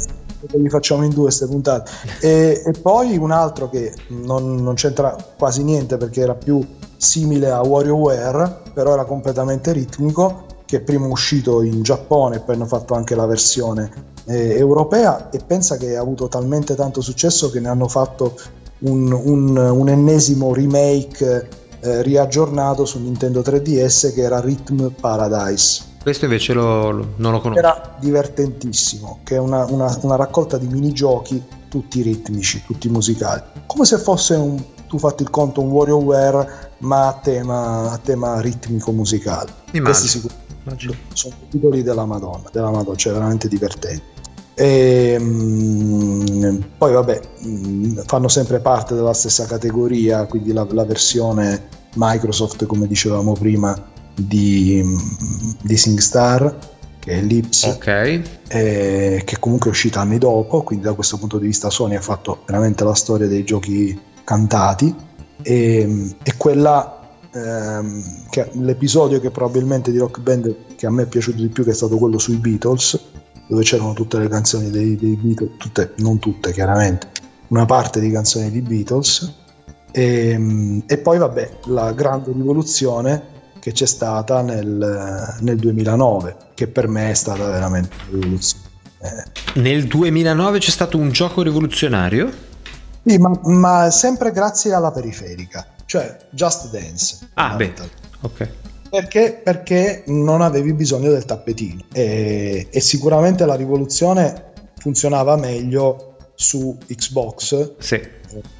Li facciamo in due queste puntate. E, e poi un altro che non, non, c'entra quasi niente perché era più simile a WarioWare, però era completamente ritmico, che è prima uscito in Giappone e poi hanno fatto anche la versione eh, europea e pensa che ha avuto talmente tanto successo che ne hanno fatto un, un, un ennesimo remake eh, riaggiornato su Nintendo 3DS che era Rhythm Paradise. Questo invece lo, lo, non lo conosco. Era divertentissimo, che è una, una, una raccolta di minigiochi tutti ritmici, tutti musicali. Come se fosse un, tu fatti il conto, un WarioWare ma a tema, a tema ritmico musicale. Questi sicuramente sono titoli della Madonna, della Madonna, cioè veramente divertenti. E, mh, poi vabbè, mh, fanno sempre parte della stessa categoria, quindi la, la versione Microsoft, come dicevamo prima, di, di SingStar, che è Lips, okay. eh, che comunque è uscita anni dopo, quindi da questo punto di vista Sony ha fatto veramente la storia dei giochi cantati e, e quella ehm, che, l'episodio che probabilmente di Rock Band che a me è piaciuto di più che è stato quello sui Beatles dove c'erano tutte le canzoni dei, dei Beatles tutte, non tutte chiaramente una parte di canzoni di Beatles e, ehm, e poi vabbè la grande rivoluzione che c'è stata nel, nel 2009 che per me è stata veramente una rivoluzione eh. nel 2009 c'è stato un gioco rivoluzionario? Sì, ma, ma sempre grazie alla periferica cioè Just Dance. Ah, beh, ok. Perché? Perché non avevi bisogno del tappetino e, e sicuramente la rivoluzione funzionava meglio su Xbox. Sì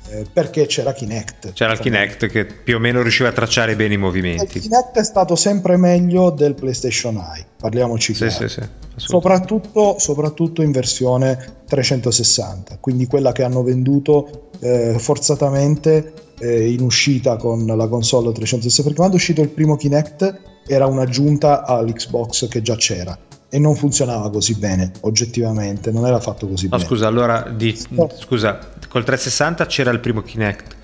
eh, perché c'era Kinect. C'era il Kinect che più o meno riusciva a tracciare bene i movimenti. Il Kinect è stato sempre meglio del PlayStation Eye, parliamoci sì, sì, sì, soprattutto, soprattutto, in versione 360, quindi quella che hanno venduto eh, forzatamente eh, in uscita con la console 360, perché quando è uscito il primo Kinect era un'aggiunta all'Xbox che già c'era e non funzionava così bene oggettivamente non era fatto così no, bene scusa allora di, no. scusa col 360 c'era il primo Kinect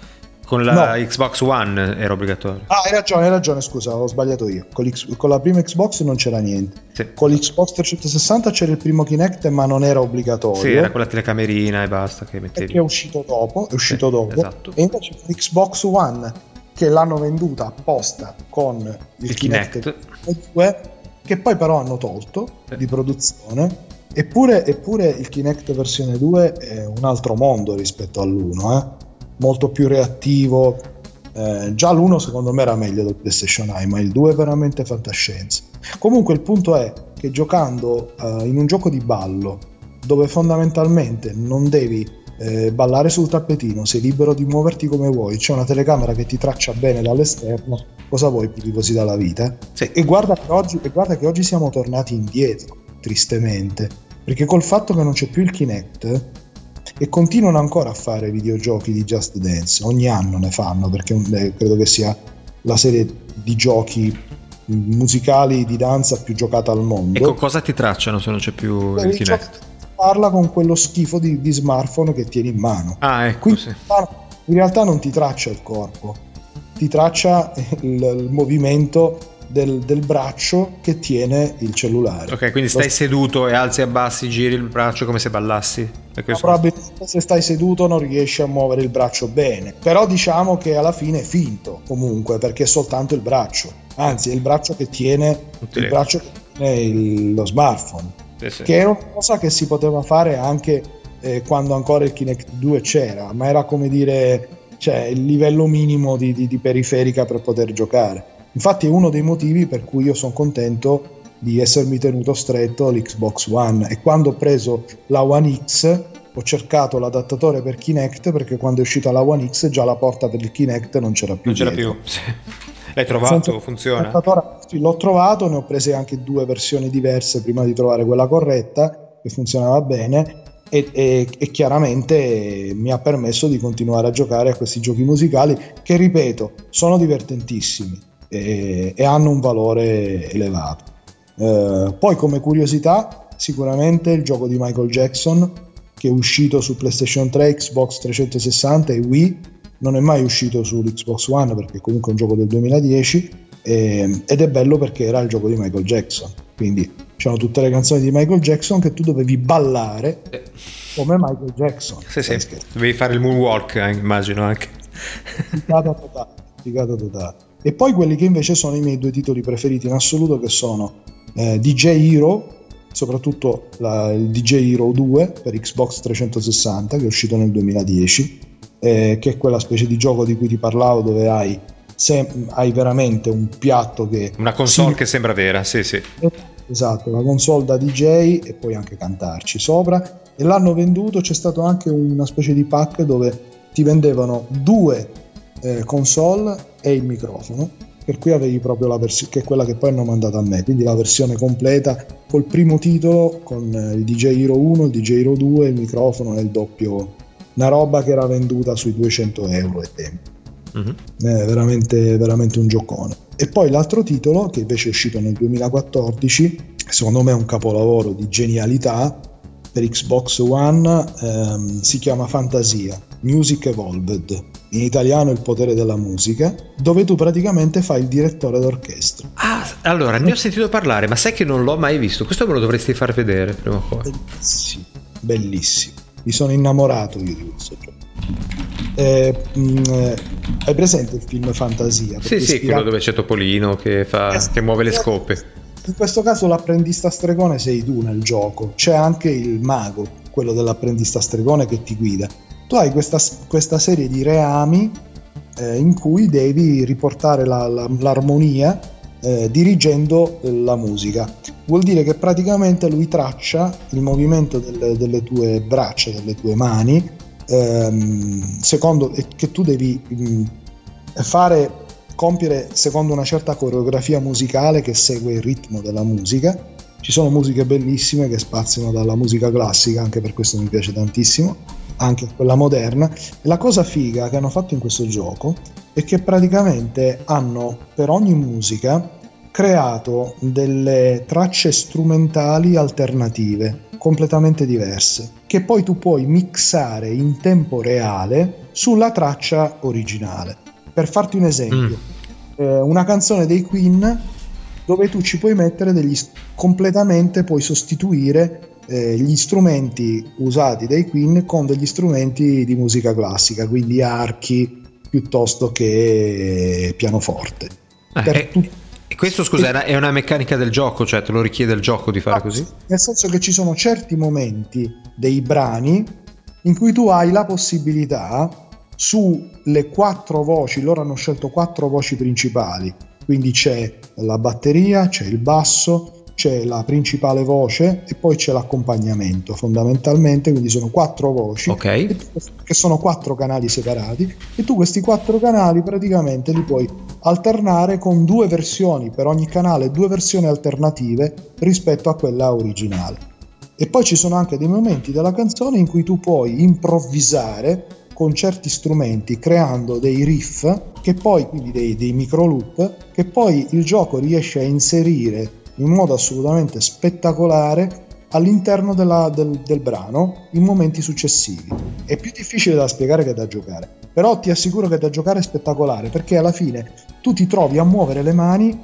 con la no. Xbox One era obbligatorio ah hai ragione hai ragione scusa ho sbagliato io con, con la prima Xbox non c'era niente sì. con l'Xbox 360 c'era il primo Kinect ma non era obbligatorio sì era quella telecamerina e basta che mettevi che è uscito dopo è uscito sì, dopo esatto. e invece con Xbox One che l'hanno venduta apposta con il, il Kinect, Kinect 2 che poi però hanno tolto di produzione. Eppure, eppure, il Kinect versione 2 è un altro mondo rispetto all'1, eh? molto più reattivo. Eh, già l'1 secondo me era meglio del PlayStation Eye, ma il 2 è veramente fantascienza. Comunque il punto è che giocando eh, in un gioco di ballo, dove fondamentalmente non devi eh, ballare sul tappetino, sei libero di muoverti come vuoi, c'è una telecamera che ti traccia bene dall'esterno, cosa vuoi più di così dalla vita? Sì. E, guarda oggi, e, guarda che oggi, siamo tornati indietro, tristemente, perché col fatto che non c'è più il Kinect e continuano ancora a fare videogiochi di Just Dance, ogni anno ne fanno perché eh, credo che sia la serie di giochi musicali di danza più giocata al mondo. E con cosa ti tracciano se non c'è più il Kinect? parla con quello schifo di, di smartphone che tieni in mano. Ah, ecco. Quindi, sì. In realtà non ti traccia il corpo, ti traccia il, il movimento del, del, braccio che tiene il cellulare. Ok, quindi stai Lo... seduto e alzi e abbassi, giri il braccio come se ballassi. probabilmente se stai seduto non riesci a muovere il braccio bene, però diciamo che alla fine è finto comunque perché è soltanto il braccio, anzi è il braccio che tiene, il braccio che tiene il, lo smartphone sì, sì. che era una cosa che si poteva fare anche eh, quando ancora il Kinect 2 c'era, ma era come dire cioè, il livello minimo di, di, di periferica per poter giocare. Infatti è uno dei motivi per cui io sono contento di essermi tenuto stretto l'Xbox One e quando ho preso la One X ho cercato l'adattatore per Kinect perché quando è uscita la One X già la porta per il Kinect non c'era più. Non c'era dietro. più. L'hai trovato? Funziona? Sì, l'ho trovato, ne ho prese anche due versioni diverse prima di trovare quella corretta che funzionava bene e, e, e, chiaramente mi ha permesso di continuare a giocare a questi giochi musicali che, ripeto, sono divertentissimi e, e hanno un valore elevato. Eh, poi come curiosità, sicuramente il gioco di Michael Jackson che è uscito su PlayStation 3, Xbox 360 e Wii non è mai uscito sull'Xbox One perché comunque è un gioco del 2010 eh, ed è bello perché era il gioco di Michael Jackson quindi c'erano tutte le canzoni di Michael Jackson che tu dovevi ballare come Michael Jackson. Sì, sì. dovevi fare il moonwalk eh, immagino anche. Figata totale, figata totale. E poi quelli che invece sono i miei due titoli preferiti in assoluto che sono eh, DJ Hero soprattutto la, il DJ Hero 2 per Xbox 360 che è uscito nel 2010 eh, che è quella specie di gioco di cui ti parlavo dove hai, se, hai veramente un piatto che... Una console si... che sembra vera, sì sì. Esatto, la console da DJ e puoi anche cantarci sopra. E l'hanno venduto, c'è stato anche una specie di pack dove ti vendevano due eh, console e il microfono per cui avevi proprio la versione che è quella che poi hanno mandato a me quindi la versione completa col primo titolo con eh, il DJ Hero 1 il DJ Hero 2 il microfono e il doppio una roba che era venduta sui 200 euro e tempo. Uh-huh. È veramente, veramente un giocone. E poi l'altro titolo, che invece è uscito nel 2014, secondo me è un capolavoro di genialità per Xbox One, ehm, si chiama Fantasia Music Evolved in italiano Il potere della musica, dove tu praticamente fai il direttore d'orchestra. Ah, allora ne ho sentito parlare, ma sai che non l'ho mai visto. Questo me lo dovresti far vedere prima o poi. Bellissimo, bellissimo. Mi sono innamorato io di questo gioco. Eh, mh, mm, eh, hai presente il film Fantasia? Sì, sì, ispirato... quello dove c'è Topolino che, fa, eh, che muove le scope. In questo caso l'apprendista stregone sei tu nel gioco, c'è anche il mago, quello dell'apprendista stregone che ti guida. Tu hai questa, questa serie di reami eh, in cui devi riportare la, la, l'armonia eh, dirigendo la musica. Vuol dire che praticamente lui traccia il movimento delle, delle tue braccia, delle tue mani, ehm, secondo che tu devi mh, mm, fare compiere secondo una certa coreografia musicale che segue il ritmo della musica. Ci sono musiche bellissime che spaziano dalla musica classica, anche per questo mi piace tantissimo, anche quella moderna. E la cosa figa che hanno fatto in questo gioco è che praticamente hanno per ogni musica creato delle tracce strumentali alternative completamente diverse che poi tu puoi mixare in tempo reale sulla traccia originale. Per farti un esempio, mm. eh, una canzone dei Queen dove tu ci puoi mettere degli completamente puoi sostituire eh, gli strumenti usati dai Queen con degli strumenti di musica classica, quindi archi piuttosto che pianoforte. Eh, per eh, tutti e questo scusa è una meccanica del gioco, cioè te lo richiede il gioco di fare così? Nel senso che ci sono certi momenti dei brani in cui tu hai la possibilità sulle quattro voci, loro hanno scelto quattro voci principali, quindi c'è la batteria, c'è il basso, c'è la principale voce e poi c'è l'accompagnamento fondamentalmente, quindi sono quattro voci okay. che sono quattro canali separati e tu questi quattro canali praticamente li puoi alternare con due versioni per ogni canale, due versioni alternative rispetto a quella originale. E poi ci sono anche dei momenti della canzone in cui tu puoi improvvisare con certi strumenti creando dei riff che poi, quindi dei, dei micro loop, che poi il gioco riesce a inserire in modo assolutamente spettacolare all'interno della, del, del, brano in momenti successivi. È più difficile da spiegare che da giocare, però ti assicuro che da giocare è spettacolare perché alla fine tu ti trovi a muovere le mani,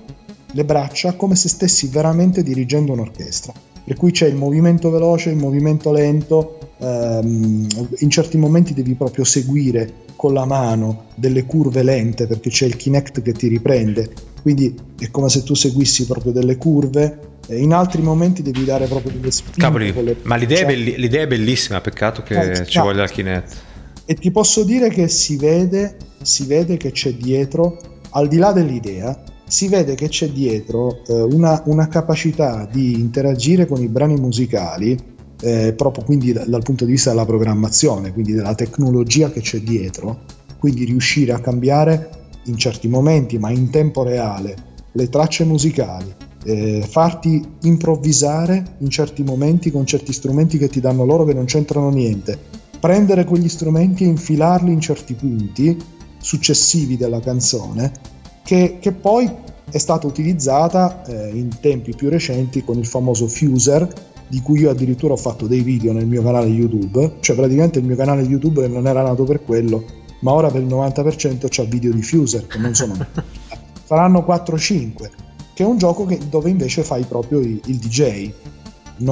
le braccia, come se stessi veramente dirigendo un'orchestra. Per cui c'è il movimento veloce, il movimento lento, ehm, in certi momenti devi proprio seguire con la mano delle curve lente perché c'è il Kinect che ti riprende, quindi è come se tu seguissi proprio delle curve. In altri momenti devi dare proprio delle spinte. Cavoli, le... ma l'idea, cioè... belli- l'idea, è bellissima, peccato che eh, ci voglia il Kinect. E ti posso dire che si vede, si vede che c'è dietro, al di là dell'idea, si vede che c'è dietro eh, una, una, capacità di interagire con i brani musicali, eh, proprio quindi dal, dal punto di vista della programmazione, quindi della tecnologia che c'è dietro, quindi riuscire a cambiare in certi momenti, ma in tempo reale, le tracce musicali, eh, farti improvvisare in certi momenti con certi strumenti che ti danno loro che non c'entrano niente, prendere quegli strumenti e infilarli in certi punti successivi della canzone, che, che poi è stata utilizzata eh, in tempi più recenti con il famoso Fuser, di cui io addirittura ho fatto dei video nel mio canale YouTube, cioè praticamente il mio canale YouTube non era nato per quello, ma ora per il 90% c'ha video diffuser che non sono saranno 4-5 che è un gioco che, dove invece fai proprio il, il DJ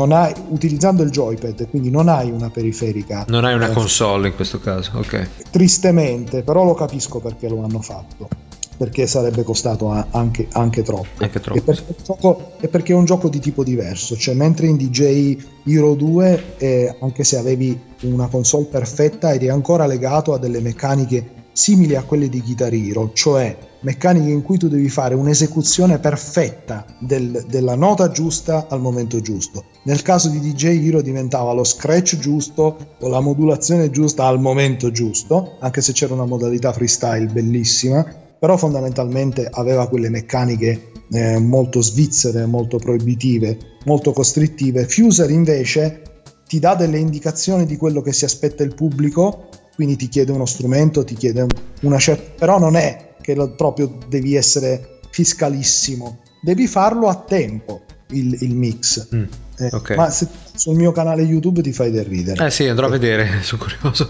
hai, utilizzando il joypad quindi non hai una periferica non hai una eh, console in questo caso ok. tristemente però lo capisco perché lo hanno fatto perché sarebbe costato anche, anche troppo. Anche troppo. E perché, gioco, e perché, è un gioco di tipo diverso, cioè mentre in DJ Hero 2, eh, anche se avevi una console perfetta, eri ancora legato a delle meccaniche simili a quelle di Guitar Hero, cioè meccaniche in cui tu devi fare un'esecuzione perfetta del, della nota giusta al momento giusto. Nel caso di DJ Hero diventava lo scratch giusto o la modulazione giusta al momento giusto, anche se c'era una modalità freestyle bellissima però fondamentalmente aveva quelle meccaniche eh, molto svizzere, molto proibitive, molto costrittive. Fuser invece ti dà delle indicazioni di quello che si aspetta il pubblico, quindi ti chiede uno strumento, ti chiede una certa... però non è che lo, proprio devi essere fiscalissimo, devi farlo a tempo. Il, il mix. Mm, eh, okay. Ma se, sul mio canale YouTube ti fai del ridere. Eh sì, andrò a vedere, sono curioso.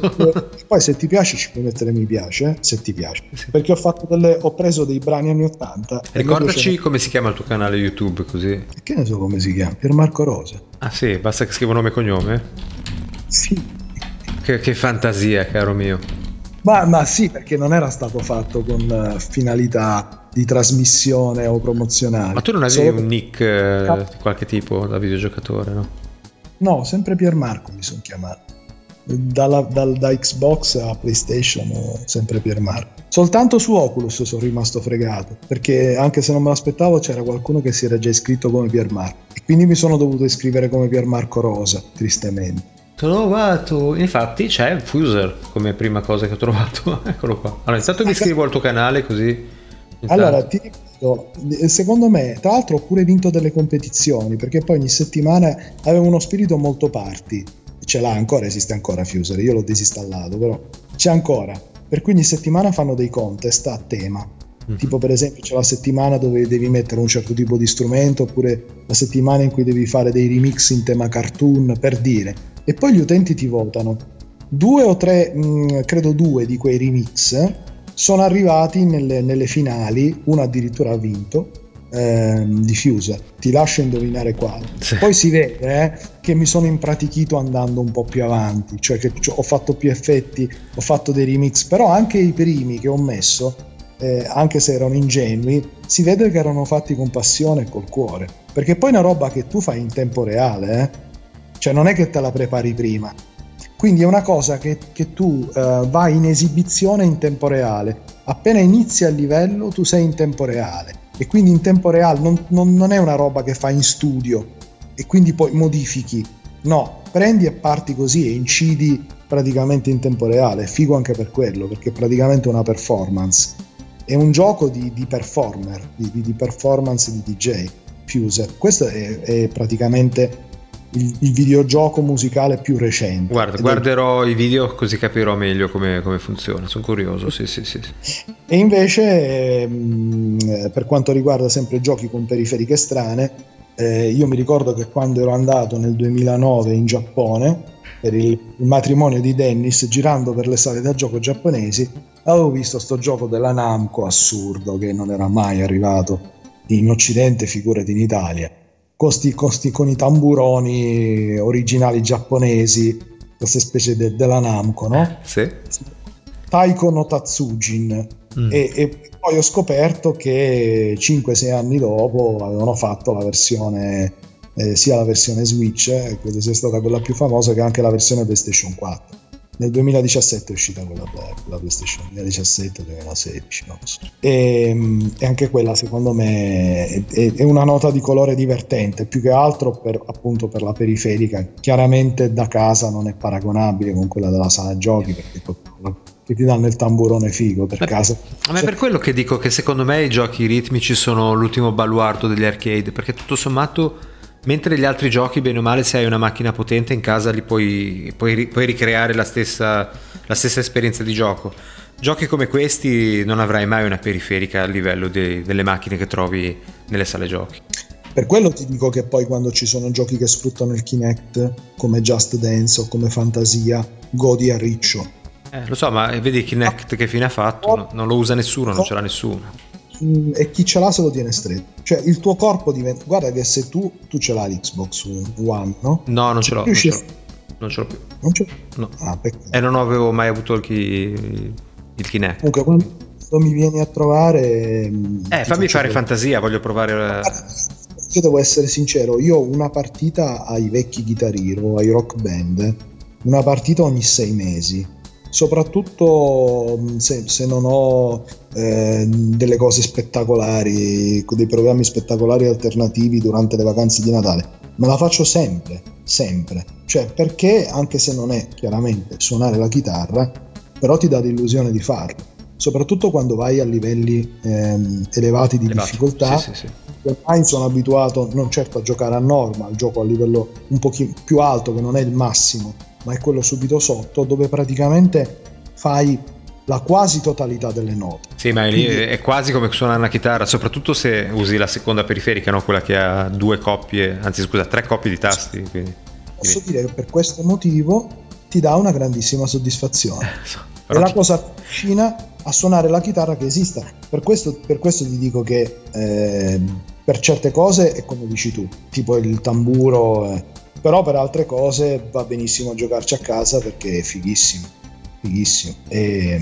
Poi se ti piace ci puoi mettere mi piace, se ti piace. Sì. Perché ho, delle, ho, preso dei brani anni 80. Ricordaci come si chiama il tuo canale YouTube così. Che ne so come si chiama? Piermarco Rosa. Ah sì, basta che scrivo nome e cognome? Sì. Che, che fantasia, caro mio. Ma, ma, sì, perché non era stato fatto con uh, finalità di trasmissione o promozionale. Ma tu non avevi Solo... un nick uh, di qualche tipo da videogiocatore, no? No, sempre Piermarco mi sono chiamato. Dalla, dal, da Xbox a PlayStation, sempre Piermarco. Soltanto su Oculus sono rimasto fregato, perché anche se non me l'aspettavo c'era qualcuno che si era già iscritto come Piermarco. E quindi mi sono dovuto iscrivere come Piermarco Rosa, tristemente. Trovato, infatti c'è Fuser come prima cosa che ho trovato. Eccolo qua. Allora, intanto mi iscrivo al tuo canale così. Intanto. Allora, ti ricordo, secondo me, tra l'altro ho pure vinto delle competizioni perché poi ogni settimana avevo uno spirito molto party. Ce l'ha ancora, esiste ancora Fuser, io l'ho disinstallato, però c'è ancora. Per cui ogni settimana fanno dei contest a tema. Mm. Tipo per esempio c'è la settimana dove devi mettere un certo tipo di strumento oppure la settimana in cui devi fare dei remix in tema cartoon, per dire e poi gli utenti ti votano. Due o tre, mh, mm, credo due di quei remix sono arrivati nelle, nelle finali, uno addirittura ha vinto, ehm, diffusa. Ti lascio indovinare quale. Sì. Poi si vede eh, che mi sono impratichito andando un po' più avanti, cioè che ho fatto più effetti, ho fatto dei remix, però anche i primi che ho messo, eh, anche se erano ingenui, si vede che erano fatti con passione e col cuore. Perché poi è una roba che tu fai in tempo reale, eh cioè non è che te la prepari prima. Quindi è una cosa che, che tu uh, vai in esibizione in tempo reale. Appena inizi a livello tu sei in tempo reale e quindi in tempo reale non, non, non è una roba che fai in studio e quindi poi modifichi. No, prendi e parti così e incidi praticamente in tempo reale. È figo anche per quello, perché è praticamente una performance. È un gioco di, di performer, di, di, performance di DJ. Fuse. Questo è, è praticamente il, il, videogioco musicale più recente. Guarda, guarderò è... i video così capirò meglio come, come funziona, sono curioso, sì, sì, sì. E invece mh, mm, per quanto riguarda sempre giochi con periferiche strane, eh, io mi ricordo che quando ero andato nel 2009 in Giappone per il, il, matrimonio di Dennis, girando per le sale da gioco giapponesi, avevo visto sto gioco della Namco assurdo che non era mai arrivato in Occidente, figurati in Italia costi, costi, con i tamburoni originali giapponesi, queste specie de, della Namco, no? Eh, sì. Taiko no Tatsujin. Mm. E, e, poi ho scoperto che 5-6 anni dopo avevano fatto la versione, eh, sia la versione Switch, eh, credo sia stata quella più famosa, che anche la versione PlayStation 4 nel 2017 è uscita quella per la PlayStation 2017-2016 non so. e, e, anche quella secondo me è, è, una nota di colore divertente più che altro per, appunto per la periferica chiaramente da casa non è paragonabile con quella della sala giochi perché che ti danno il tamburone figo per Beh, casa a me è per quello che dico che secondo me i giochi ritmici sono l'ultimo baluardo degli arcade perché tutto sommato Mentre gli altri giochi, bene o male, se hai una macchina potente in casa li puoi, puoi, puoi ricreare la stessa, la stessa, esperienza di gioco. Giochi come questi non avrai mai una periferica a livello de, delle macchine che trovi nelle sale giochi. Per quello ti dico che poi quando ci sono giochi che sfruttano il Kinect, come Just Dance o come Fantasia, godi a riccio. Eh, lo so, ma vedi Kinect che fine ha fatto? No, non lo usa nessuno, non ce l'ha nessuno e chi ce l'ha se lo tiene stretto. Cioè il tuo corpo diventa... Guarda che se tu, tu ce l'hai l'Xbox One, no? No, non ce l'ho. L'ho. Non ce l'ho più. Non ce l'ho? No. Ah, e non avevo mai avuto il, chi... il Kinect. Comunque quando mi vieni a trovare... Mm, eh, fammi fare fantasia, voglio provare... Io devo essere sincero, io ho una partita ai vecchi Guitar Hero, ai rock band, una partita ogni sei mesi soprattutto mm, se, se non ho eh, delle cose spettacolari, dei programmi spettacolari alternativi durante le vacanze di Natale. Me la faccio sempre, sempre. Cioè, perché anche se non è chiaramente suonare la chitarra, però ti dà l'illusione di farlo. Soprattutto quando vai a livelli ehm, elevati di Elevati. difficoltà. Sì, sì, sì. Ormai sono abituato non certo a giocare a normal, gioco a livello un pochino più alto che non è il massimo, ma è quello subito sotto, dove praticamente fai la quasi totalità delle note. Sì, ma Quindi, è quasi come suonare una chitarra, soprattutto se usi la seconda periferica, no? quella che ha due coppie, anzi scusa, tre coppie di tasti. Quindi. Posso dire che per questo motivo ti dà una grandissima soddisfazione. Eh, è la cosa vicina a suonare la chitarra che esista. Per questo, per questo ti dico che eh, per certe cose è come dici tu, tipo il tamburo, eh, però per altre cose va benissimo giocarci a casa perché è fighissimo, fighissimo, e,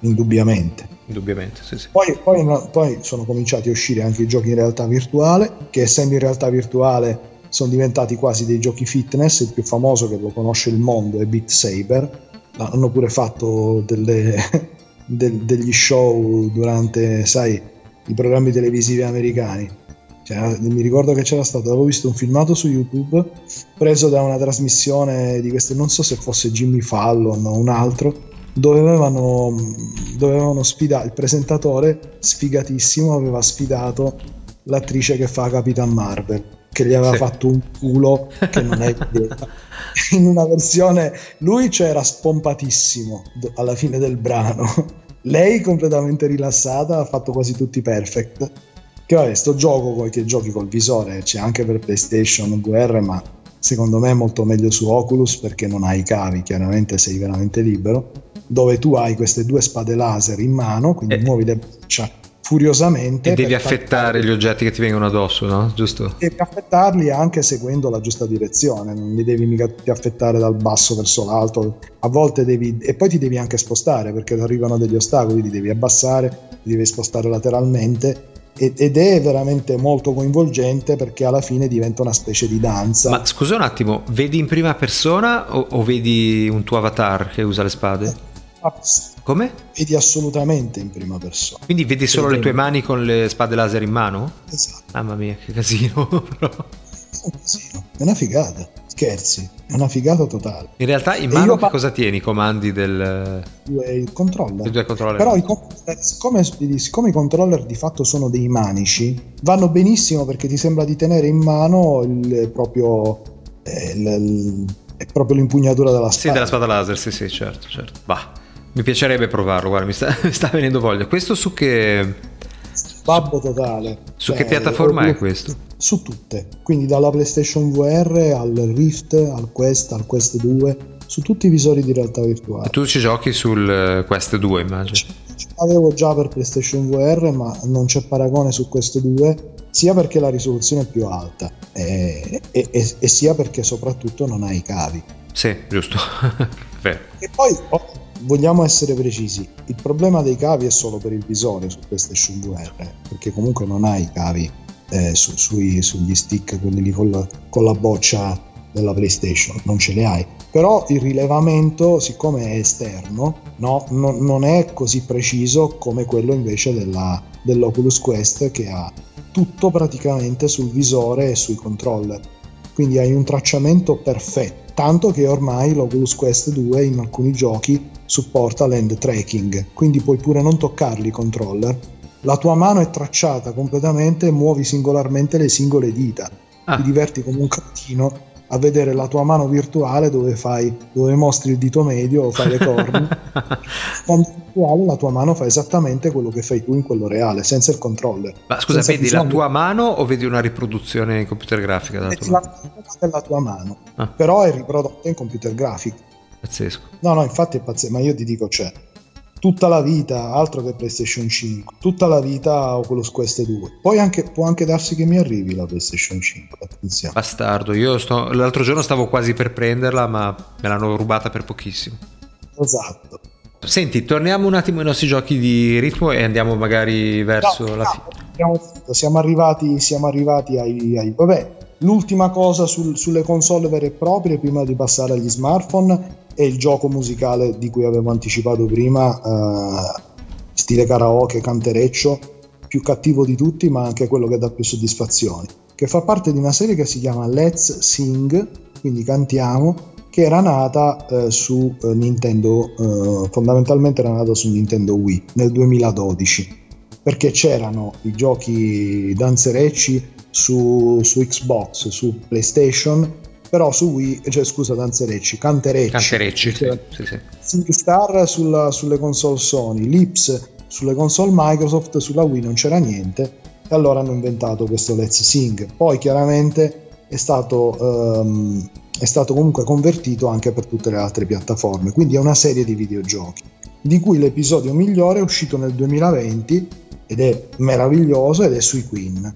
indubbiamente. Indubbiamente, sì, sì. Poi, poi, poi sono cominciati a uscire anche i giochi in realtà virtuale, che essendo in realtà virtuale sono diventati quasi dei giochi fitness, il più famoso che lo conosce il mondo è Beat Saber, hanno pure fatto delle, del, degli show durante, sai, i programmi televisivi americani. Cioè, mi ricordo che c'era stato, avevo visto un filmato su YouTube preso da una trasmissione di queste, non so se fosse Jimmy Fallon o un altro, dove avevano, dovevano sfidare, il presentatore sfigatissimo aveva sfidato l'attrice che fa Capitan Marvel, che gli aveva sì. fatto un culo che non è in una versione lui c'era spompatissimo alla fine del brano. Lei completamente rilassata ha fatto quasi tutti perfect che vabbè sto gioco che giochi col visore c'è anche per playstation VR ma secondo me è molto meglio su Oculus perché non hai i cavi chiaramente sei veramente libero dove tu hai queste due spade laser in mano quindi eh. muovi le braccia furiosamente. E devi affettare gli oggetti che ti vengono addosso, no? Giusto? Devi affettarli anche seguendo la giusta direzione, non li devi mica affettare dal basso verso l'alto, a volte devi... e poi ti devi anche spostare perché ti arrivano degli ostacoli, li devi abbassare, li devi spostare lateralmente ed è veramente molto coinvolgente perché alla fine diventa una specie di danza. Ma scusa un attimo, vedi in prima persona o, o vedi un tuo avatar che usa le spade? Come? Vedi assolutamente in prima persona. Quindi vedi solo vedi le tue mani con le spade laser in mano? Esatto. Mamma mia, che casino, però. È un casino, è una figata. Scherzi, è una figata totale. In realtà in mano che pa- cosa tieni? I comandi del... Il controller. Il due controller. Però i, siccome, siccome i controller di fatto sono dei manici, vanno benissimo perché ti sembra di tenere in mano il proprio... Eh, il, il, è proprio l'impugnatura della spada. Sì, della spada laser, sì, sì, certo, certo. Bah. Mi piacerebbe provarlo, guarda, mi sta, mi sta venendo voglia. Questo su che... Babbo totale. Su cioè, che piattaforma è questo? Su tutte, quindi dalla PlayStation VR al Rift, al Quest, al Quest 2, su tutti i visori di realtà virtuale. E tu ci giochi sul eh, Quest 2 immagino? Avevo già per PlayStation VR ma non c'è paragone su Quest 2 sia perché la risoluzione è più alta e, e, e, e sia perché soprattutto non hai i cavi. Sì, giusto. e poi oh, vogliamo essere precisi, il problema dei cavi è solo per il visore su PlayStation VR, perché comunque non hai i cavi eh, su, sui, sugli stick, quelli lì con la, con la boccia della PlayStation, non ce li hai. Però il rilevamento, siccome è esterno, no, no, non è così preciso come quello invece della, dell'Oculus Quest che ha tutto praticamente sul visore e sui controller. Quindi hai un tracciamento perfetto, tanto che ormai l'Oculus Quest 2 in alcuni giochi supporta l'end tracking, quindi puoi pure non toccarli i controller. La tua mano è tracciata completamente e muovi singolarmente le singole dita. Ah. Ti diverti come un cretino a vedere la tua mano virtuale dove, fai, dove mostri il dito medio o fai le corna. Quando virtuale la tua mano fa esattamente quello che fai tu in quello reale, senza il controller. Ma scusa, vedi bisogno... la tua mano o vedi una riproduzione in computer grafica? Della tua la della tua mano, ah. però è riprodotta in computer grafica. Pazzesco. No, no, infatti è pazzesco, ma io ti dico, cioè, tutta la vita, altro che PlayStation 5, tutta la vita Oculus Quest 2. Poi anche, può anche darsi che mi arrivi la PlayStation 5, attenzione. Bastardo, io sto, l'altro giorno stavo quasi per prenderla, ma me l'hanno rubata per pochissimo. Esatto. Senti, torniamo un attimo ai nostri giochi di ritmo e andiamo magari verso no, la fine. Siamo arrivati, siamo arrivati ai, ai... Vabbè, L'ultima cosa sul, sulle console vere e proprie, prima di passare agli smartphone, è il gioco musicale di cui avevo anticipato prima, eh, stile karaoke, cantereccio, più cattivo di tutti, ma anche quello che dà più soddisfazioni, che fa parte di una serie che si chiama Let's Sing, quindi cantiamo, che era nata eh, su eh, Nintendo, eh, fondamentalmente era nata su Nintendo Wii nel 2012, perché c'erano i giochi danzerecci su, su Xbox, su PlayStation però su Wii, cioè scusa, Danzerecci, Canterecci. Canterecci, cioè, sì, sì. SingStar sulla, sulle console Sony, Lips sulle console Microsoft, sulla Wii non c'era niente e allora hanno inventato questo Let's Sing. Poi chiaramente è stato, um, è stato comunque convertito anche per tutte le altre piattaforme, quindi è una serie di videogiochi, di cui l'episodio migliore è uscito nel 2020 ed è meraviglioso ed è sui Queen.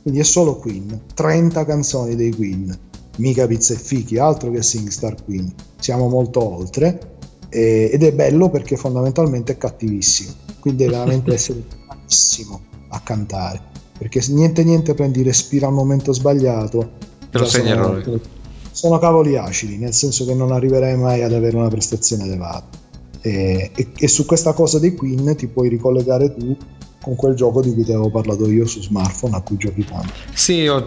Quindi è solo Queen, 30 canzoni dei Queen mica pizza e fichi, altro che SingStar Queen. Siamo molto oltre eh, ed è bello perché fondamentalmente è cattivissimo, quindi deve veramente essere bravissimo a cantare, perché niente niente prendi respira al momento sbagliato. Te lo segni errore. Sono cavoli acidi, nel senso che non arriverai mai ad avere una prestazione elevata. E, e, e su questa cosa dei Queen ti puoi ricollegare tu con quel gioco di cui ti avevo parlato io su smartphone a cui giochi tanto. Sì, ho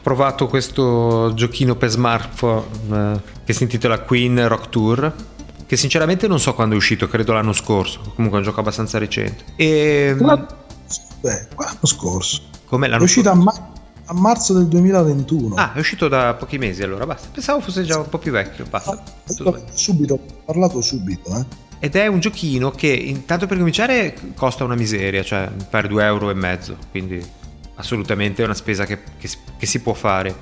provato questo giochino per smartphone eh, che si intitola Queen Rock Tour che sinceramente non so quando è uscito, credo l'anno scorso, comunque è un gioco abbastanza recente. E... Beh, l'anno scorso. Come l'anno è uscito scorso? a, ma- a, marzo del 2021. Ah, è uscito da pochi mesi allora, basta. Pensavo fosse già un po' più vecchio, basta. Ah, subito, ho parlato subito, eh. Ed è un giochino che, intanto per cominciare, costa una miseria, cioè per 2 euro e mezzo, quindi assolutamente è una spesa che, che, che si può fare.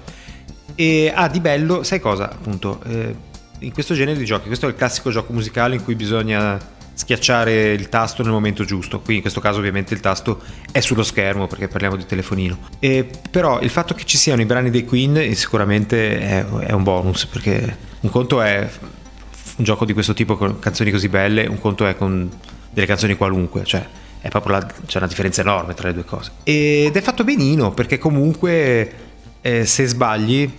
E ha ah, di bello, sai cosa, appunto, eh, in questo genere di giochi, questo è il classico gioco musicale in cui bisogna schiacciare il tasto nel momento giusto. Qui in questo caso ovviamente il tasto è sullo schermo perché parliamo di telefonino. E, però il fatto che ci siano i brani dei Queen sicuramente è, è un bonus perché un conto è un gioco di questo tipo con canzoni così belle, un conto è con delle canzoni qualunque, cioè è proprio la, c'è una differenza enorme tra le due cose. Ed è fatto benino perché comunque eh, se sbagli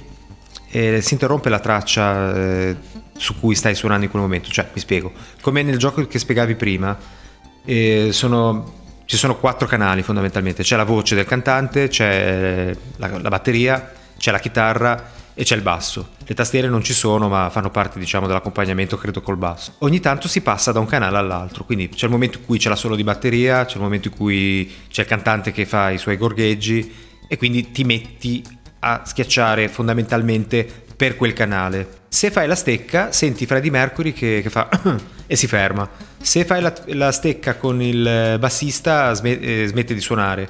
eh, si interrompe la traccia eh, su cui stai suonando in quel momento, cioè mi spiego, come nel gioco che spiegavi prima, eh, sono, ci sono quattro canali fondamentalmente, c'è la voce del cantante, c'è la, la batteria, c'è la chitarra e c'è il basso. Le tastiere non ci sono, ma fanno parte, diciamo, dell'accompagnamento, credo, col basso. Ogni tanto si passa da un canale all'altro, quindi c'è il momento in cui c'è la solo di batteria, c'è il momento in cui c'è il cantante che fa i suoi gorgheggi e quindi ti metti a schiacciare fondamentalmente per quel canale. Se fai la stecca, senti Freddie Mercury che, che fa e si ferma. Se fai la, la stecca con il bassista, smette, smette di suonare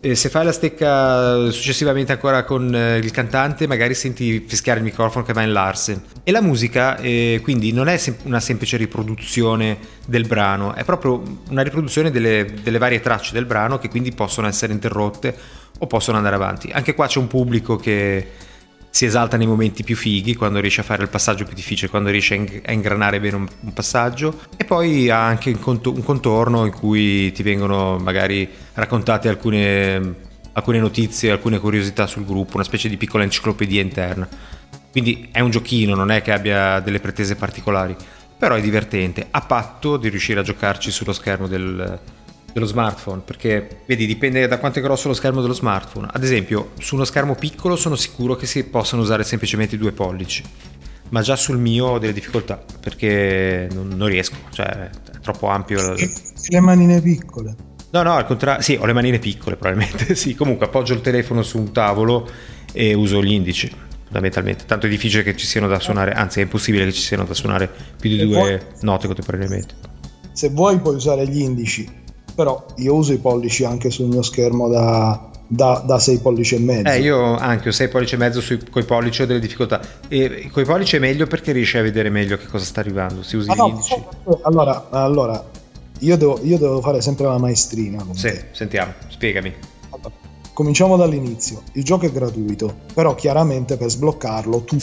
e se fai la stecca successivamente ancora con eh, il cantante, magari senti fischiare il microfono che va in Larsen. E la musica, eh, quindi, non è sem- una semplice riproduzione del brano, è proprio una riproduzione delle, delle varie tracce del brano che quindi possono essere interrotte o possono andare avanti. Anche qua c'è un pubblico che si esalta nei momenti più fighi, quando riesce a fare il passaggio più difficile, quando riesce a ingranare bene un, un passaggio e poi ha anche un contorno in cui ti vengono magari raccontate alcune, alcune notizie, alcune curiosità sul gruppo, una specie di piccola enciclopedia interna. Quindi è un giochino, non è che abbia delle pretese particolari, però è divertente, a patto di riuscire a giocarci sullo schermo del, dello smartphone, perché vedi, dipende da quanto è grosso lo schermo dello smartphone. Ad esempio, su uno schermo piccolo sono sicuro che si possano usare semplicemente due pollici, ma già sul mio ho delle difficoltà perché non, non riesco, cioè è troppo ampio. Le manine piccole. No, no, al contrario, sì, ho le manine piccole probabilmente, sì, comunque appoggio il telefono su un tavolo e uso gli indici fondamentalmente. Tanto è difficile che ci siano da suonare, anzi è impossibile che ci siano da suonare più di due note contemporaneamente. Se vuoi puoi usare gli indici però io uso i pollici anche sul mio schermo da, da, da 6 pollici e mezzo. Eh, io anche ho 6 pollici e mezzo con i pollici ho delle difficoltà. E con i pollici è meglio perché riesci a vedere meglio che cosa sta arrivando. Si usa ah, no, allora, allora io, devo, io, devo, fare sempre la maestrina. Sì, te. sentiamo, spiegami. Allora, cominciamo dall'inizio. Il gioco è gratuito, però chiaramente per sbloccarlo tutto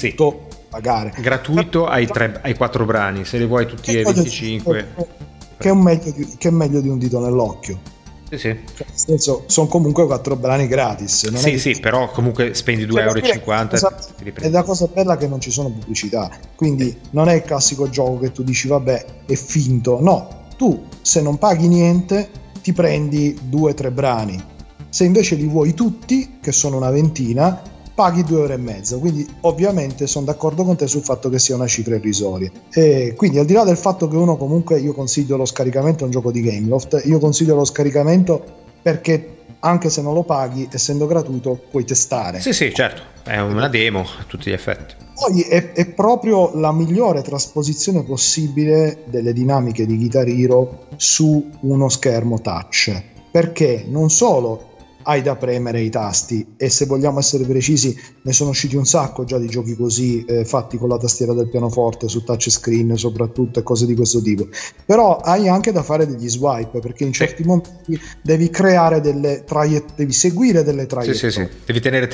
sì. pagare. Gratuito ai, tre, ai 4 brani, se li vuoi tutti ai 25 che è, meglio di, che è meglio di un dito nell'occhio. Sì, sì. Cioè, nel senso, sono comunque quattro brani gratis. Non sì, sì, però comunque spendi 2,50 cioè, euro. È la cosa bella che non ci sono pubblicità. Quindi non è il classico gioco che tu dici, vabbè, è finto. No, tu se non paghi niente ti prendi due o tre brani. Se invece li vuoi tutti, che sono una ventina, paghi due ore e mezza. Quindi, ovviamente, sono d'accordo con te sul fatto che sia una cifra irrisoria. E quindi, al di là del fatto che uno comunque io consiglio lo scaricamento, è un gioco di Gameloft, io consiglio lo scaricamento perché anche se non lo paghi, essendo gratuito, puoi testare. Sì, sì, certo, è una demo a tutti gli effetti. poi è, è, proprio la migliore trasposizione possibile delle dinamiche di Guitar Hero su uno schermo touch perché non solo hai da premere i tasti e se vogliamo essere precisi ne sono usciti un sacco già di giochi così eh, fatti con la tastiera del pianoforte su touchscreen soprattutto e cose di questo tipo però hai anche da fare degli swipe perché in certi sì. momenti devi creare delle traiettorie devi seguire delle traiettorie sì, sì, sì. devi tenere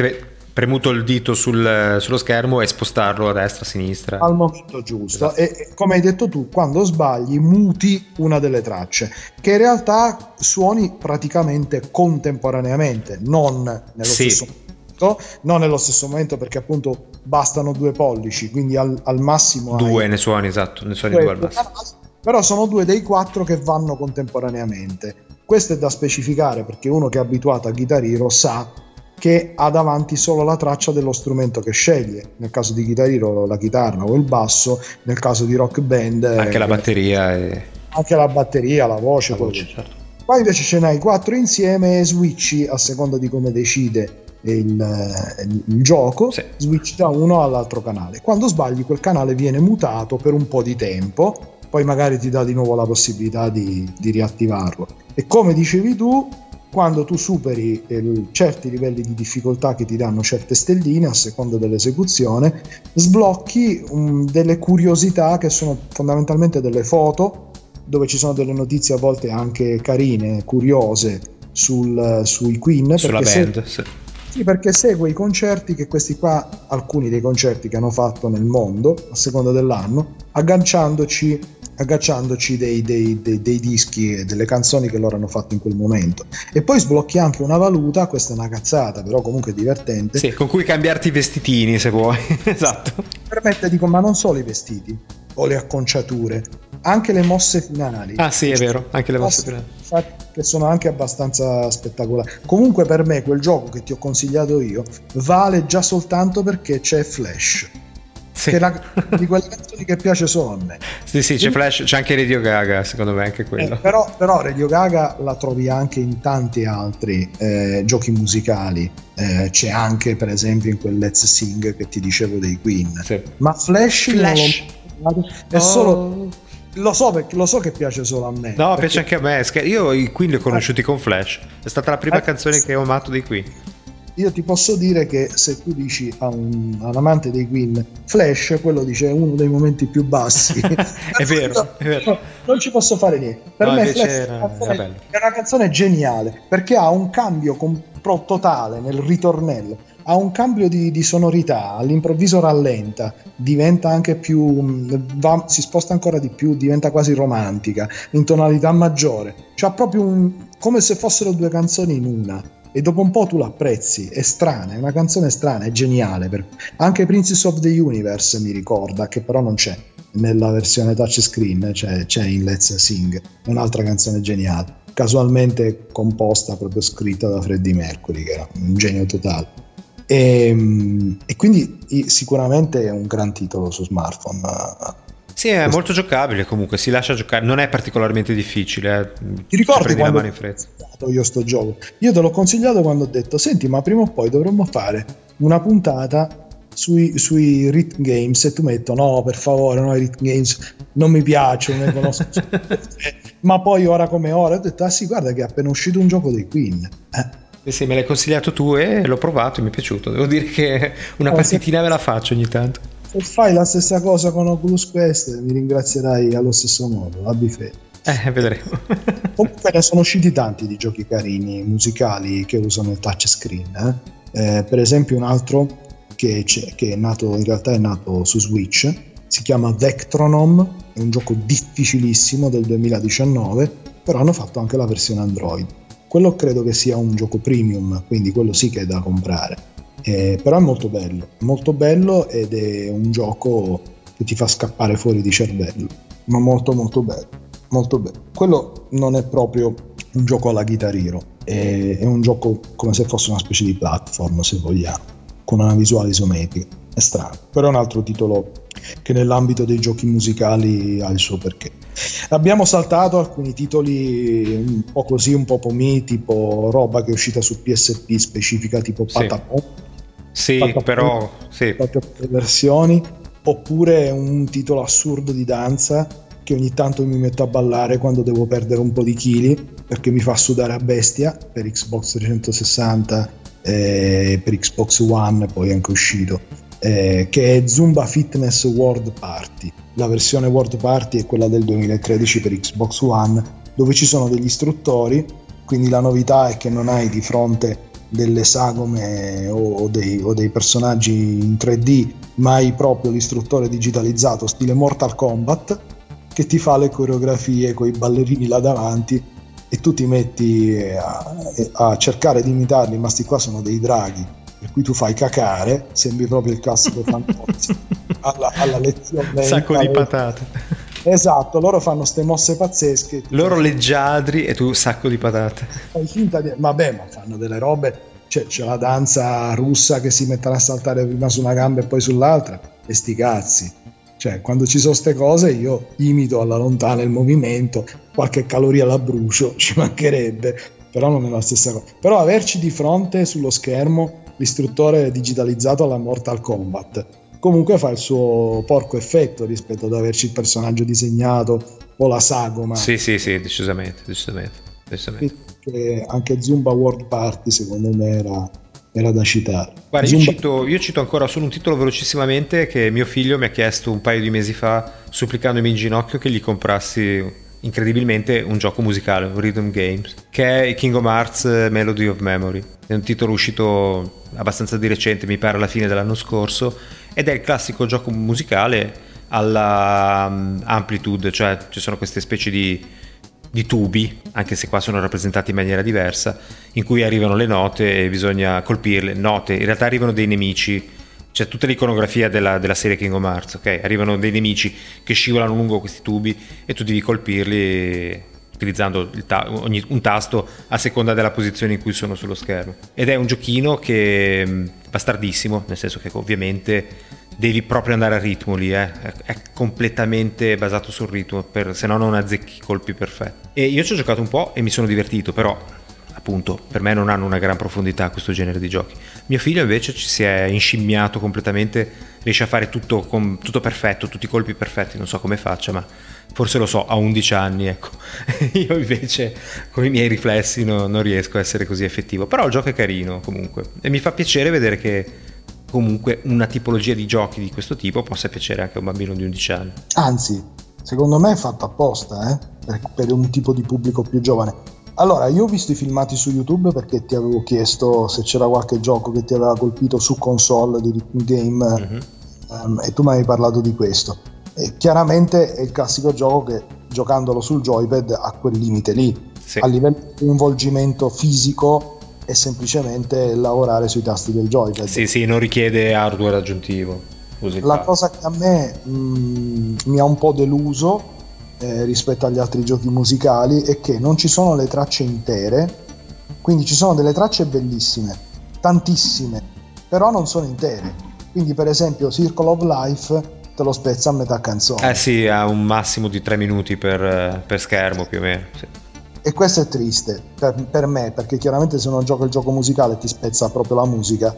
premuto il dito sul, sullo schermo e spostarlo a destra, a sinistra. Al momento giusto. Esatto. E come hai detto tu, quando sbagli muti una delle tracce, che in realtà suoni praticamente contemporaneamente, non nello sì. stesso momento. Non nello stesso momento perché appunto bastano due pollici, quindi al, al massimo... Due ne suoni, esatto, ne suoni due massimo. Però sono due dei quattro che vanno contemporaneamente. Questo è da specificare perché uno che è abituato a Guitar Hero sa che ha davanti solo la traccia dello strumento che sceglie. Nel caso di Guitar Hero la chitarra o il basso, nel caso di Rock Band anche la batteria e... anche la batteria, la voce, la voce certo. Poi invece ce n'hai quattro insieme e switchi a seconda di come decide il, il, il gioco, sì. switch da uno all'altro canale. Quando sbagli quel canale viene mutato per un po' di tempo, poi magari ti dà di nuovo la possibilità di, di riattivarlo. E come dicevi tu, quando tu superi eh, certi livelli di difficoltà che ti danno certe stelline a seconda dell'esecuzione, sblocchi um, delle curiosità che sono fondamentalmente delle foto dove ci sono delle notizie a volte anche carine, curiose sul, sui Queen. Sulla band, se... sì. Sì, perché segue i concerti che questi qua, alcuni dei concerti che hanno fatto nel mondo, a seconda dell'anno, agganciandoci agganciandoci dei, dei, dei, dei, dischi e delle canzoni che loro hanno fatto in quel momento. E poi sblocchi anche una valuta, questa è una cazzata, però comunque divertente. Sì, con cui cambiarti i vestitini se vuoi. esatto. Permette, dico, ma non solo i vestiti o le acconciature, anche le mosse finali. Ah sì, è vero, anche le mosse, mosse finali. Che sono anche abbastanza spettacolari. Comunque per me quel gioco che ti ho consigliato io vale già soltanto perché c'è Flash sì. che la, di quelle canzoni che piace solo a me. Sì, sì, c'è Flash, c'è anche Radio Gaga, secondo me anche quello. Eh, però, però, Radio Gaga la trovi anche in tanti altri eh, giochi musicali. Eh, c'è anche, per esempio, in quel Let's Sing che ti dicevo dei Queen. Sì. Ma Flash, Flash. Lo, è oh. solo lo so, perché, lo so che piace solo a me. No, perché... piace anche a me. Io i Queen li ho conosciuti con Flash. È stata la prima eh, canzone che ho amato dei Queen io ti posso dire che se tu dici a un, a un, amante dei Queen Flash, quello dice è uno dei momenti più bassi. è, vero, è vero. non ci posso fare niente. Per no, me Flash è, una canzone, è una canzone geniale perché ha un cambio compro totale nel ritornello. Ha un cambio di, di, sonorità, all'improvviso rallenta, diventa anche più, va, si sposta ancora di più, diventa quasi romantica, in tonalità maggiore. C'ha proprio un, come se fossero due canzoni in una e dopo un po' tu l'apprezzi, è strana, è una canzone strana, è geniale. Per... Anche Princess of the Universe mi ricorda, che però non c'è nella versione touchscreen, cioè c'è in Let's Sing, un'altra canzone geniale, casualmente composta, proprio scritta da Freddie Mercury, che era un genio totale. E, ehm, e quindi sicuramente è un gran titolo su smartphone sì, è molto giocabile comunque, si lascia giocare, non è particolarmente difficile. Eh. Ti ricordi quando ho consigliato io sto gioco? Io te l'ho consigliato quando ho detto, senti, ma prima o poi dovremmo fare una puntata sui, sui Rhythm Games e tu metto, no, per favore, no, i Rhythm Games non mi piacciono, ne conosco. ma poi ora come ora ho detto, ah sì, guarda che è appena uscito un gioco dei Queen. Eh. Sì, sì, me l'hai consigliato tu e l'ho provato e mi è piaciuto. Devo dire che una partitina me la faccio ogni tanto se fai la stessa cosa con Oculus Quest mi ringrazierai allo stesso modo, abbi fede. Eh, vedremo. Comunque ne sono usciti tanti di giochi carini, musicali, che usano il touchscreen. Eh? Eh, per esempio un altro che, che, è nato, in realtà è nato su Switch, si chiama Vectronom, è un gioco difficilissimo del 2019, però hanno fatto anche la versione Android. Quello credo che sia un gioco premium, quindi quello sì che è da comprare eh, però è molto bello, molto bello ed è un gioco che ti fa scappare fuori di cervello, ma molto molto bello, molto bello. Quello non è proprio un gioco alla Guitar Hero, è, è un gioco come se fosse una specie di platform se vogliamo, con una visuale isometrica, è strano, però è un altro titolo che nell'ambito dei giochi musicali ha il suo perché. Abbiamo saltato alcuni titoli un po' così, un po' pomi, tipo roba che è uscita su PSP specifica tipo Patapon. Sì Sì, però sì. le versioni, oppure un titolo assurdo di danza che ogni tanto mi metto a ballare quando devo perdere un po' di chili perché mi fa sudare a bestia per Xbox 360 e per Xbox One poi è anche uscito eh, che è Zumba Fitness World Party la versione World Party è quella del 2013 per Xbox One dove ci sono degli istruttori quindi la novità è che non hai di fronte delle sagome o dei, o dei personaggi in 3D ma hai proprio l'istruttore digitalizzato stile Mortal Kombat che ti fa le coreografie con i ballerini là davanti e tu ti metti a, a cercare di imitarli, ma sti qua sono dei draghi, per cui tu fai cacare, sembri proprio il classico fantozzi alla, alla lezione. Sacco di patate. Esatto, loro fanno queste mosse pazzesche. Loro leggiadri e tu sacco di patate. Fai finta di... Vabbè, ma fanno delle robe... C'è, c'è la danza russa che si mettono a saltare prima su una gamba e poi sull'altra, e sti cazzi cioè, quando ci sono queste cose io imito alla lontana il movimento, qualche caloria la brucio, ci mancherebbe, però non è la stessa cosa. Però averci di fronte sullo schermo l'istruttore digitalizzato alla Mortal Kombat comunque fa il suo porco effetto rispetto ad averci il personaggio disegnato o la sagoma. Sì, sì, sì, decisamente, decisamente. decisamente. Anche Zumba World Party secondo me era era da citare. Guarda, io cito, io cito, ancora solo un titolo velocissimamente che mio figlio mi ha chiesto un paio di mesi fa, supplicandomi in ginocchio che gli comprassi incredibilmente un gioco musicale, un rhythm games, che è King of Hearts Melody of Memory. È un titolo uscito abbastanza di recente, mi pare alla fine dell'anno scorso, ed è il classico gioco musicale alla um, amplitude, cioè ci sono queste specie di di tubi, anche se qua sono rappresentati in maniera diversa, in cui arrivano le note e bisogna colpirle. Note, in realtà arrivano dei nemici, c'è tutta l'iconografia della, della serie King of Hearts, ok? Arrivano dei nemici che scivolano lungo questi tubi e tu devi colpirli utilizzando ta- ogni, un tasto a seconda della posizione in cui sono sullo schermo. Ed è un giochino che è mm, bastardissimo, nel senso che ovviamente devi proprio andare a ritmo lì, eh. è completamente basato sul ritmo, per, se no non azzecchi i colpi perfetti. E io ci ho giocato un po' e mi sono divertito, però appunto per me non hanno una gran profondità questo genere di giochi. Mio figlio invece ci si è inscimmiato completamente, riesce a fare tutto, con, tutto perfetto, tutti i colpi perfetti, non so come faccia, ma forse lo so, a 11 anni, ecco. io invece con i miei riflessi no, non riesco a essere così effettivo, però il gioco è carino comunque e mi fa piacere vedere che comunque una tipologia di giochi di questo tipo possa piacere anche a un bambino di 11 anni. Anzi, secondo me è fatto apposta, eh? per, per un tipo di pubblico più giovane. Allora, io ho visto i filmati su YouTube perché ti avevo chiesto se c'era qualche gioco che ti aveva colpito su console di game mm-hmm. um, e tu mi hai parlato di questo. E chiaramente è il classico gioco che giocandolo sul joypad ha quel limite lì. Sì. A livello di coinvolgimento fisico è semplicemente lavorare sui tasti del joypad. Sì, sì, non richiede hardware aggiuntivo. La cosa che a me mh, mi ha un po' deluso eh, rispetto agli altri giochi musicali è che non ci sono le tracce intere, quindi ci sono delle tracce bellissime, tantissime, però non sono intere. Quindi per esempio Circle of Life te lo spezza a metà canzone. Eh sì, ha un massimo di tre minuti per, eh, per schermo più o meno. Sì. E questo è triste per, per, me, perché chiaramente se uno gioca il gioco musicale ti spezza proprio la musica,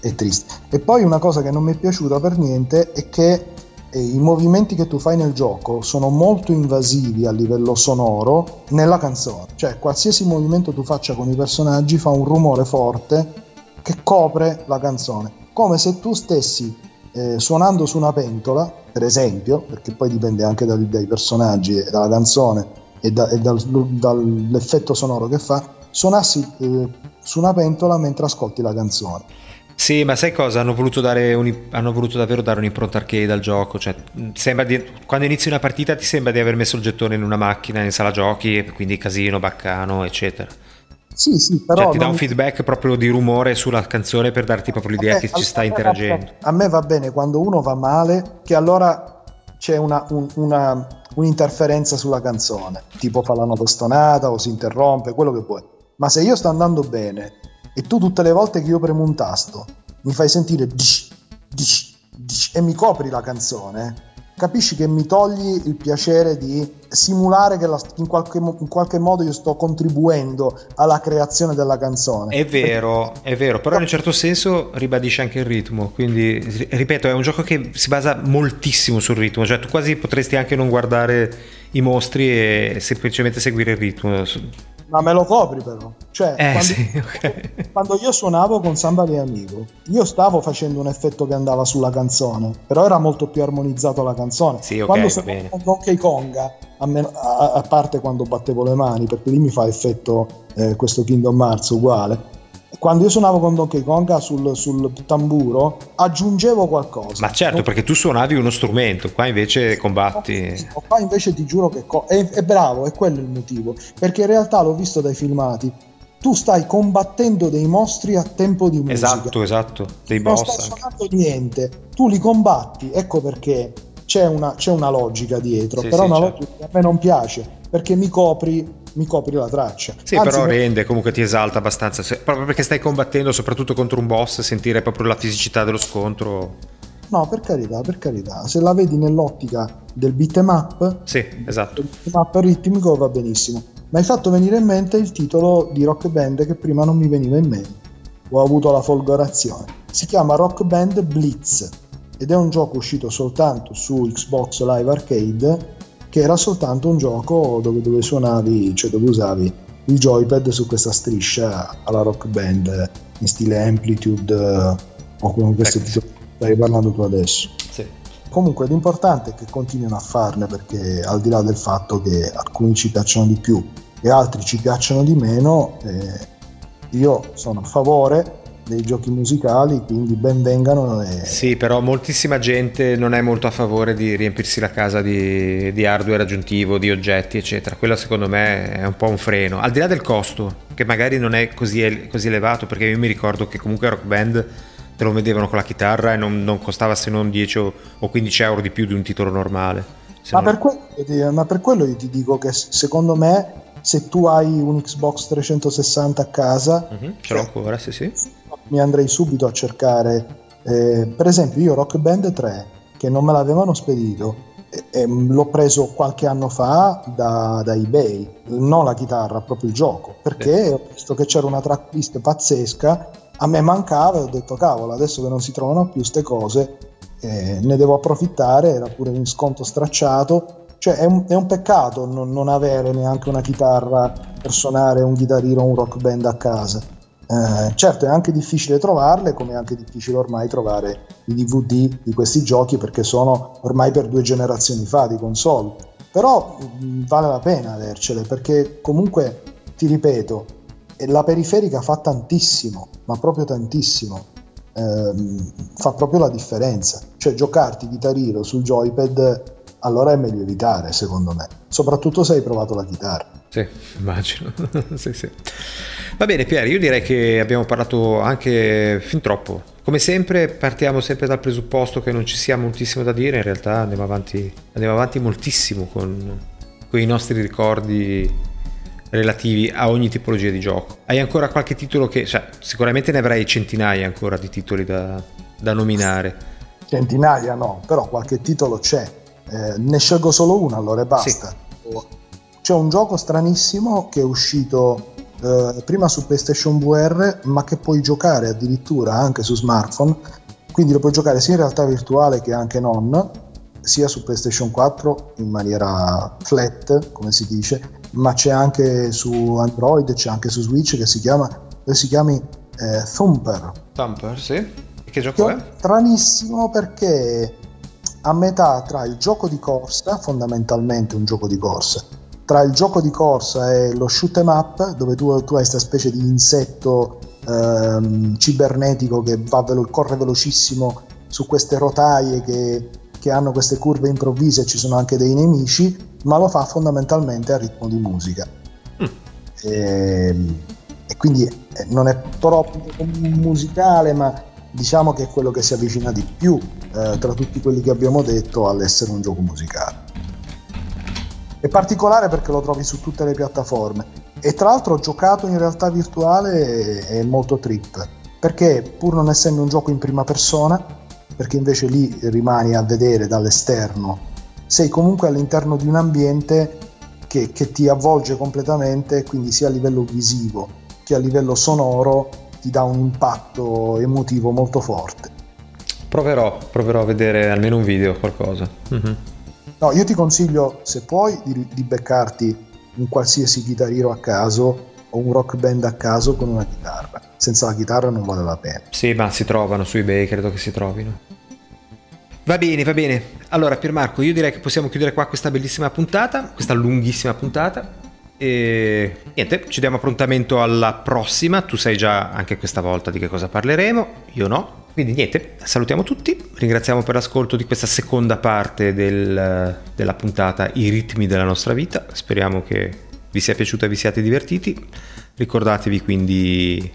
è triste. E poi una cosa che non mi è piaciuta per niente è che eh, i movimenti che tu fai nel gioco sono molto invasivi a livello sonoro nella canzone. Cioè qualsiasi movimento tu faccia con i personaggi fa un rumore forte che copre la canzone. Come se tu stessi eh, suonando su una pentola, per esempio, perché poi dipende anche dai, dai personaggi dalla canzone e, da, e dal, dall'effetto sonoro che fa, suonassi eh, su una pentola mentre ascolti la canzone. Sì, ma sai cosa? Hanno voluto, un, hanno voluto davvero dare un'impronta arcade al gioco. Cioè, di, quando inizi una partita ti sembra di aver messo il gettone in una macchina in sala giochi, quindi casino, baccano, eccetera. Sì, sì, però. Cioè, ti dà un feedback proprio di rumore sulla canzone per darti proprio l'idea Vabbè, che ci sta interagendo. A me va bene quando uno va male, che allora c'è una, un, una un'interferenza sulla canzone, tipo fa la nota stonata o si interrompe, quello che vuoi. Ma se io sto andando bene e tu tutte le volte che io premo un tasto mi fai sentire dish, dish, dish, e mi copri la canzone, capisci che mi togli il piacere di simulare che la, in, qualche, in, qualche, modo io sto contribuendo alla creazione della canzone. È vero, è vero, però in un certo senso ribadisce anche il ritmo, quindi ripeto, è un gioco che si basa moltissimo sul ritmo, cioè tu quasi potresti anche non guardare i mostri e semplicemente seguire il ritmo. Ma me lo copri però. Cioè, eh, quando, sì, okay. quando, io suonavo con Samba de Amigo, io stavo facendo un effetto che andava sulla canzone, però era molto più armonizzato la canzone. Sì, okay, quando suonavo con Donkey Konga, a, me, a, a, parte quando battevo le mani, perché lì mi fa effetto eh, questo Kingdom Hearts uguale, quando io suonavo con Donkey Konga sul, sul, tamburo aggiungevo qualcosa. Ma certo, perché tu suonavi uno strumento, qua invece combatti. No, qua invece ti giuro che co- è, è bravo, è quello il motivo. Perché in realtà l'ho visto dai filmati. Tu stai combattendo dei mostri a tempo di musica. Esatto, esatto, dei non boss. Non stai suonando niente, tu li combatti, ecco perché c'è una, c'è una logica dietro, sì, però sì, una certo. logica che a me non piace, perché mi copri mi copri la traccia. Sì, Anzi, però rende, comunque ti esalta abbastanza, se, proprio perché stai combattendo soprattutto contro un boss, sentire proprio la fisicità dello scontro. No, per carità, per carità, se la vedi nell'ottica del beat'em up, sì, esatto. Il beat'em up ritmico va benissimo. Ma hai fatto venire in mente il titolo di Rock Band che prima non mi veniva in mente. Ho avuto la folgorazione. Si chiama Rock Band Blitz ed è un gioco uscito soltanto su Xbox Live Arcade che era soltanto un gioco dove, dove suonavi, cioè dove usavi il joypad su questa striscia alla rock band in stile Amplitude o come questo ecco. titolo stai parlando tu adesso. Sì. Comunque l'importante è che continuino a farne perché al di là del fatto che alcuni ci piacciono di più e altri ci piacciono di meno, eh, io sono a favore dei giochi musicali, quindi ben vengano. E... Sì, però moltissima gente non è molto a favore di riempirsi la casa di, di, hardware aggiuntivo, di oggetti, eccetera. Quello secondo me è un po' un freno. Al di là del costo, che magari non è così, così elevato, perché io mi ricordo che comunque Rock Band te lo vedevano con la chitarra e non, non costava se non 10 o 15 euro di più di un titolo normale. Ma, non... per quello, ma per quello io ti dico che secondo me se tu hai un Xbox 360 a casa, uh-huh, ce l'ho ancora, sì, sì. Mi andrei subito a cercare, eh, per esempio, io Rock Band 3, che non me l'avevano spedito, eh, l'ho preso qualche anno fa da, da, eBay, non la chitarra, proprio il gioco, perché ho visto che c'era una tracklist pazzesca, a me mancava e ho detto cavolo, adesso che non si trovano più queste cose, eh, ne devo approfittare, era pure in sconto stracciato cioè è un, è un peccato non, non, avere neanche una chitarra per suonare un chitarrino o un rock band a casa. Eh, certo è anche difficile trovarle, come è anche difficile ormai trovare i DVD di questi giochi perché sono ormai per due generazioni fa di console. Però mh, mm, vale la pena avercele perché comunque, ti ripeto, la periferica fa tantissimo, ma proprio tantissimo. Eh, fa proprio la differenza. Cioè giocarti chitarrino sul joypad allora è meglio evitare, secondo me, soprattutto se hai provato la chitarra. Sì, immagino. sì, sì. Va bene, Pier, io direi che abbiamo parlato anche fin troppo. Come sempre, partiamo sempre dal presupposto che non ci sia moltissimo da dire, in realtà andiamo avanti, andiamo avanti moltissimo con, con i nostri ricordi relativi a ogni tipologia di gioco. Hai ancora qualche titolo che, cioè, sicuramente ne avrai centinaia ancora di titoli da, da nominare. Centinaia no, però qualche titolo c'è eh, ne scelgo solo una allora e basta. Sì. C'è un gioco stranissimo che è uscito eh, prima su PlayStation VR, ma che puoi giocare addirittura anche su smartphone. Quindi lo puoi giocare sia in realtà virtuale che anche non, sia su PlayStation 4 in maniera flat, come si dice, ma c'è anche su Android, c'è anche su Switch che si chiama, si chiami eh, Thumper. Thumper, sì. Che gioco è? Stranissimo perché a metà tra il gioco di corsa, fondamentalmente un gioco di corsa, tra il gioco di corsa e lo shoot em up, dove tu, tu hai questa specie di insetto ehm, cibernetico che va velo- corre velocissimo su queste rotaie che, che hanno queste curve improvvise e ci sono anche dei nemici, ma lo fa fondamentalmente a ritmo di musica. Mm. E, ehm, e, quindi eh, non è troppo musicale, ma diciamo che è quello che si avvicina di più eh, tra tutti quelli che abbiamo detto all'essere un gioco musicale. È particolare perché lo trovi su tutte le piattaforme e tra l'altro giocato in realtà virtuale è molto trip perché pur non essendo un gioco in prima persona perché invece lì rimani a vedere dall'esterno sei comunque all'interno di un ambiente che, che ti avvolge completamente, quindi sia a livello visivo che a livello sonoro ti dà un impatto emotivo molto forte. Proverò, proverò a vedere almeno un video o qualcosa. Mm-hmm. No, io ti consiglio, se puoi, di, di beccarti un qualsiasi chitarrino a caso o un rock band a caso con una chitarra. Senza la chitarra non vale la pena. Sì, ma si trovano su eBay, credo che si trovino. Va bene, va bene. Allora, Piermarco, io direi che possiamo chiudere qua questa bellissima puntata, questa lunghissima puntata. E niente, ci diamo appuntamento alla prossima. Tu sai già anche questa volta di che cosa parleremo, io no. Quindi niente, salutiamo tutti, ringraziamo per l'ascolto di questa seconda parte del, della puntata I ritmi della nostra vita. Speriamo che vi sia piaciuta e vi siate divertiti. Ricordatevi quindi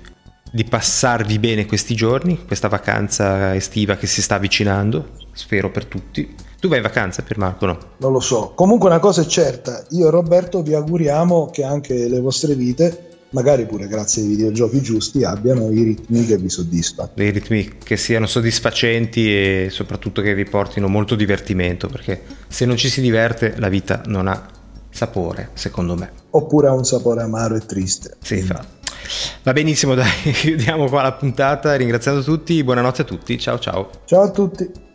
di passarvi bene questi giorni, questa vacanza estiva che si sta avvicinando, spero per tutti. Tu vai in vacanza per Marco, no? Non lo so. Comunque una cosa è certa, io e Roberto vi auguriamo che anche le vostre vite magari pure grazie ai videogiochi giusti abbiano i ritmi che vi soddisfano. I ritmi che siano soddisfacenti e soprattutto che vi portino molto divertimento, perché se non ci si diverte la vita non ha sapore, secondo me. Oppure ha un sapore amaro e triste. Sì, fa. Va benissimo, dai, chiudiamo qua la puntata, ringraziando tutti, buonanotte a tutti, ciao ciao. Ciao a tutti.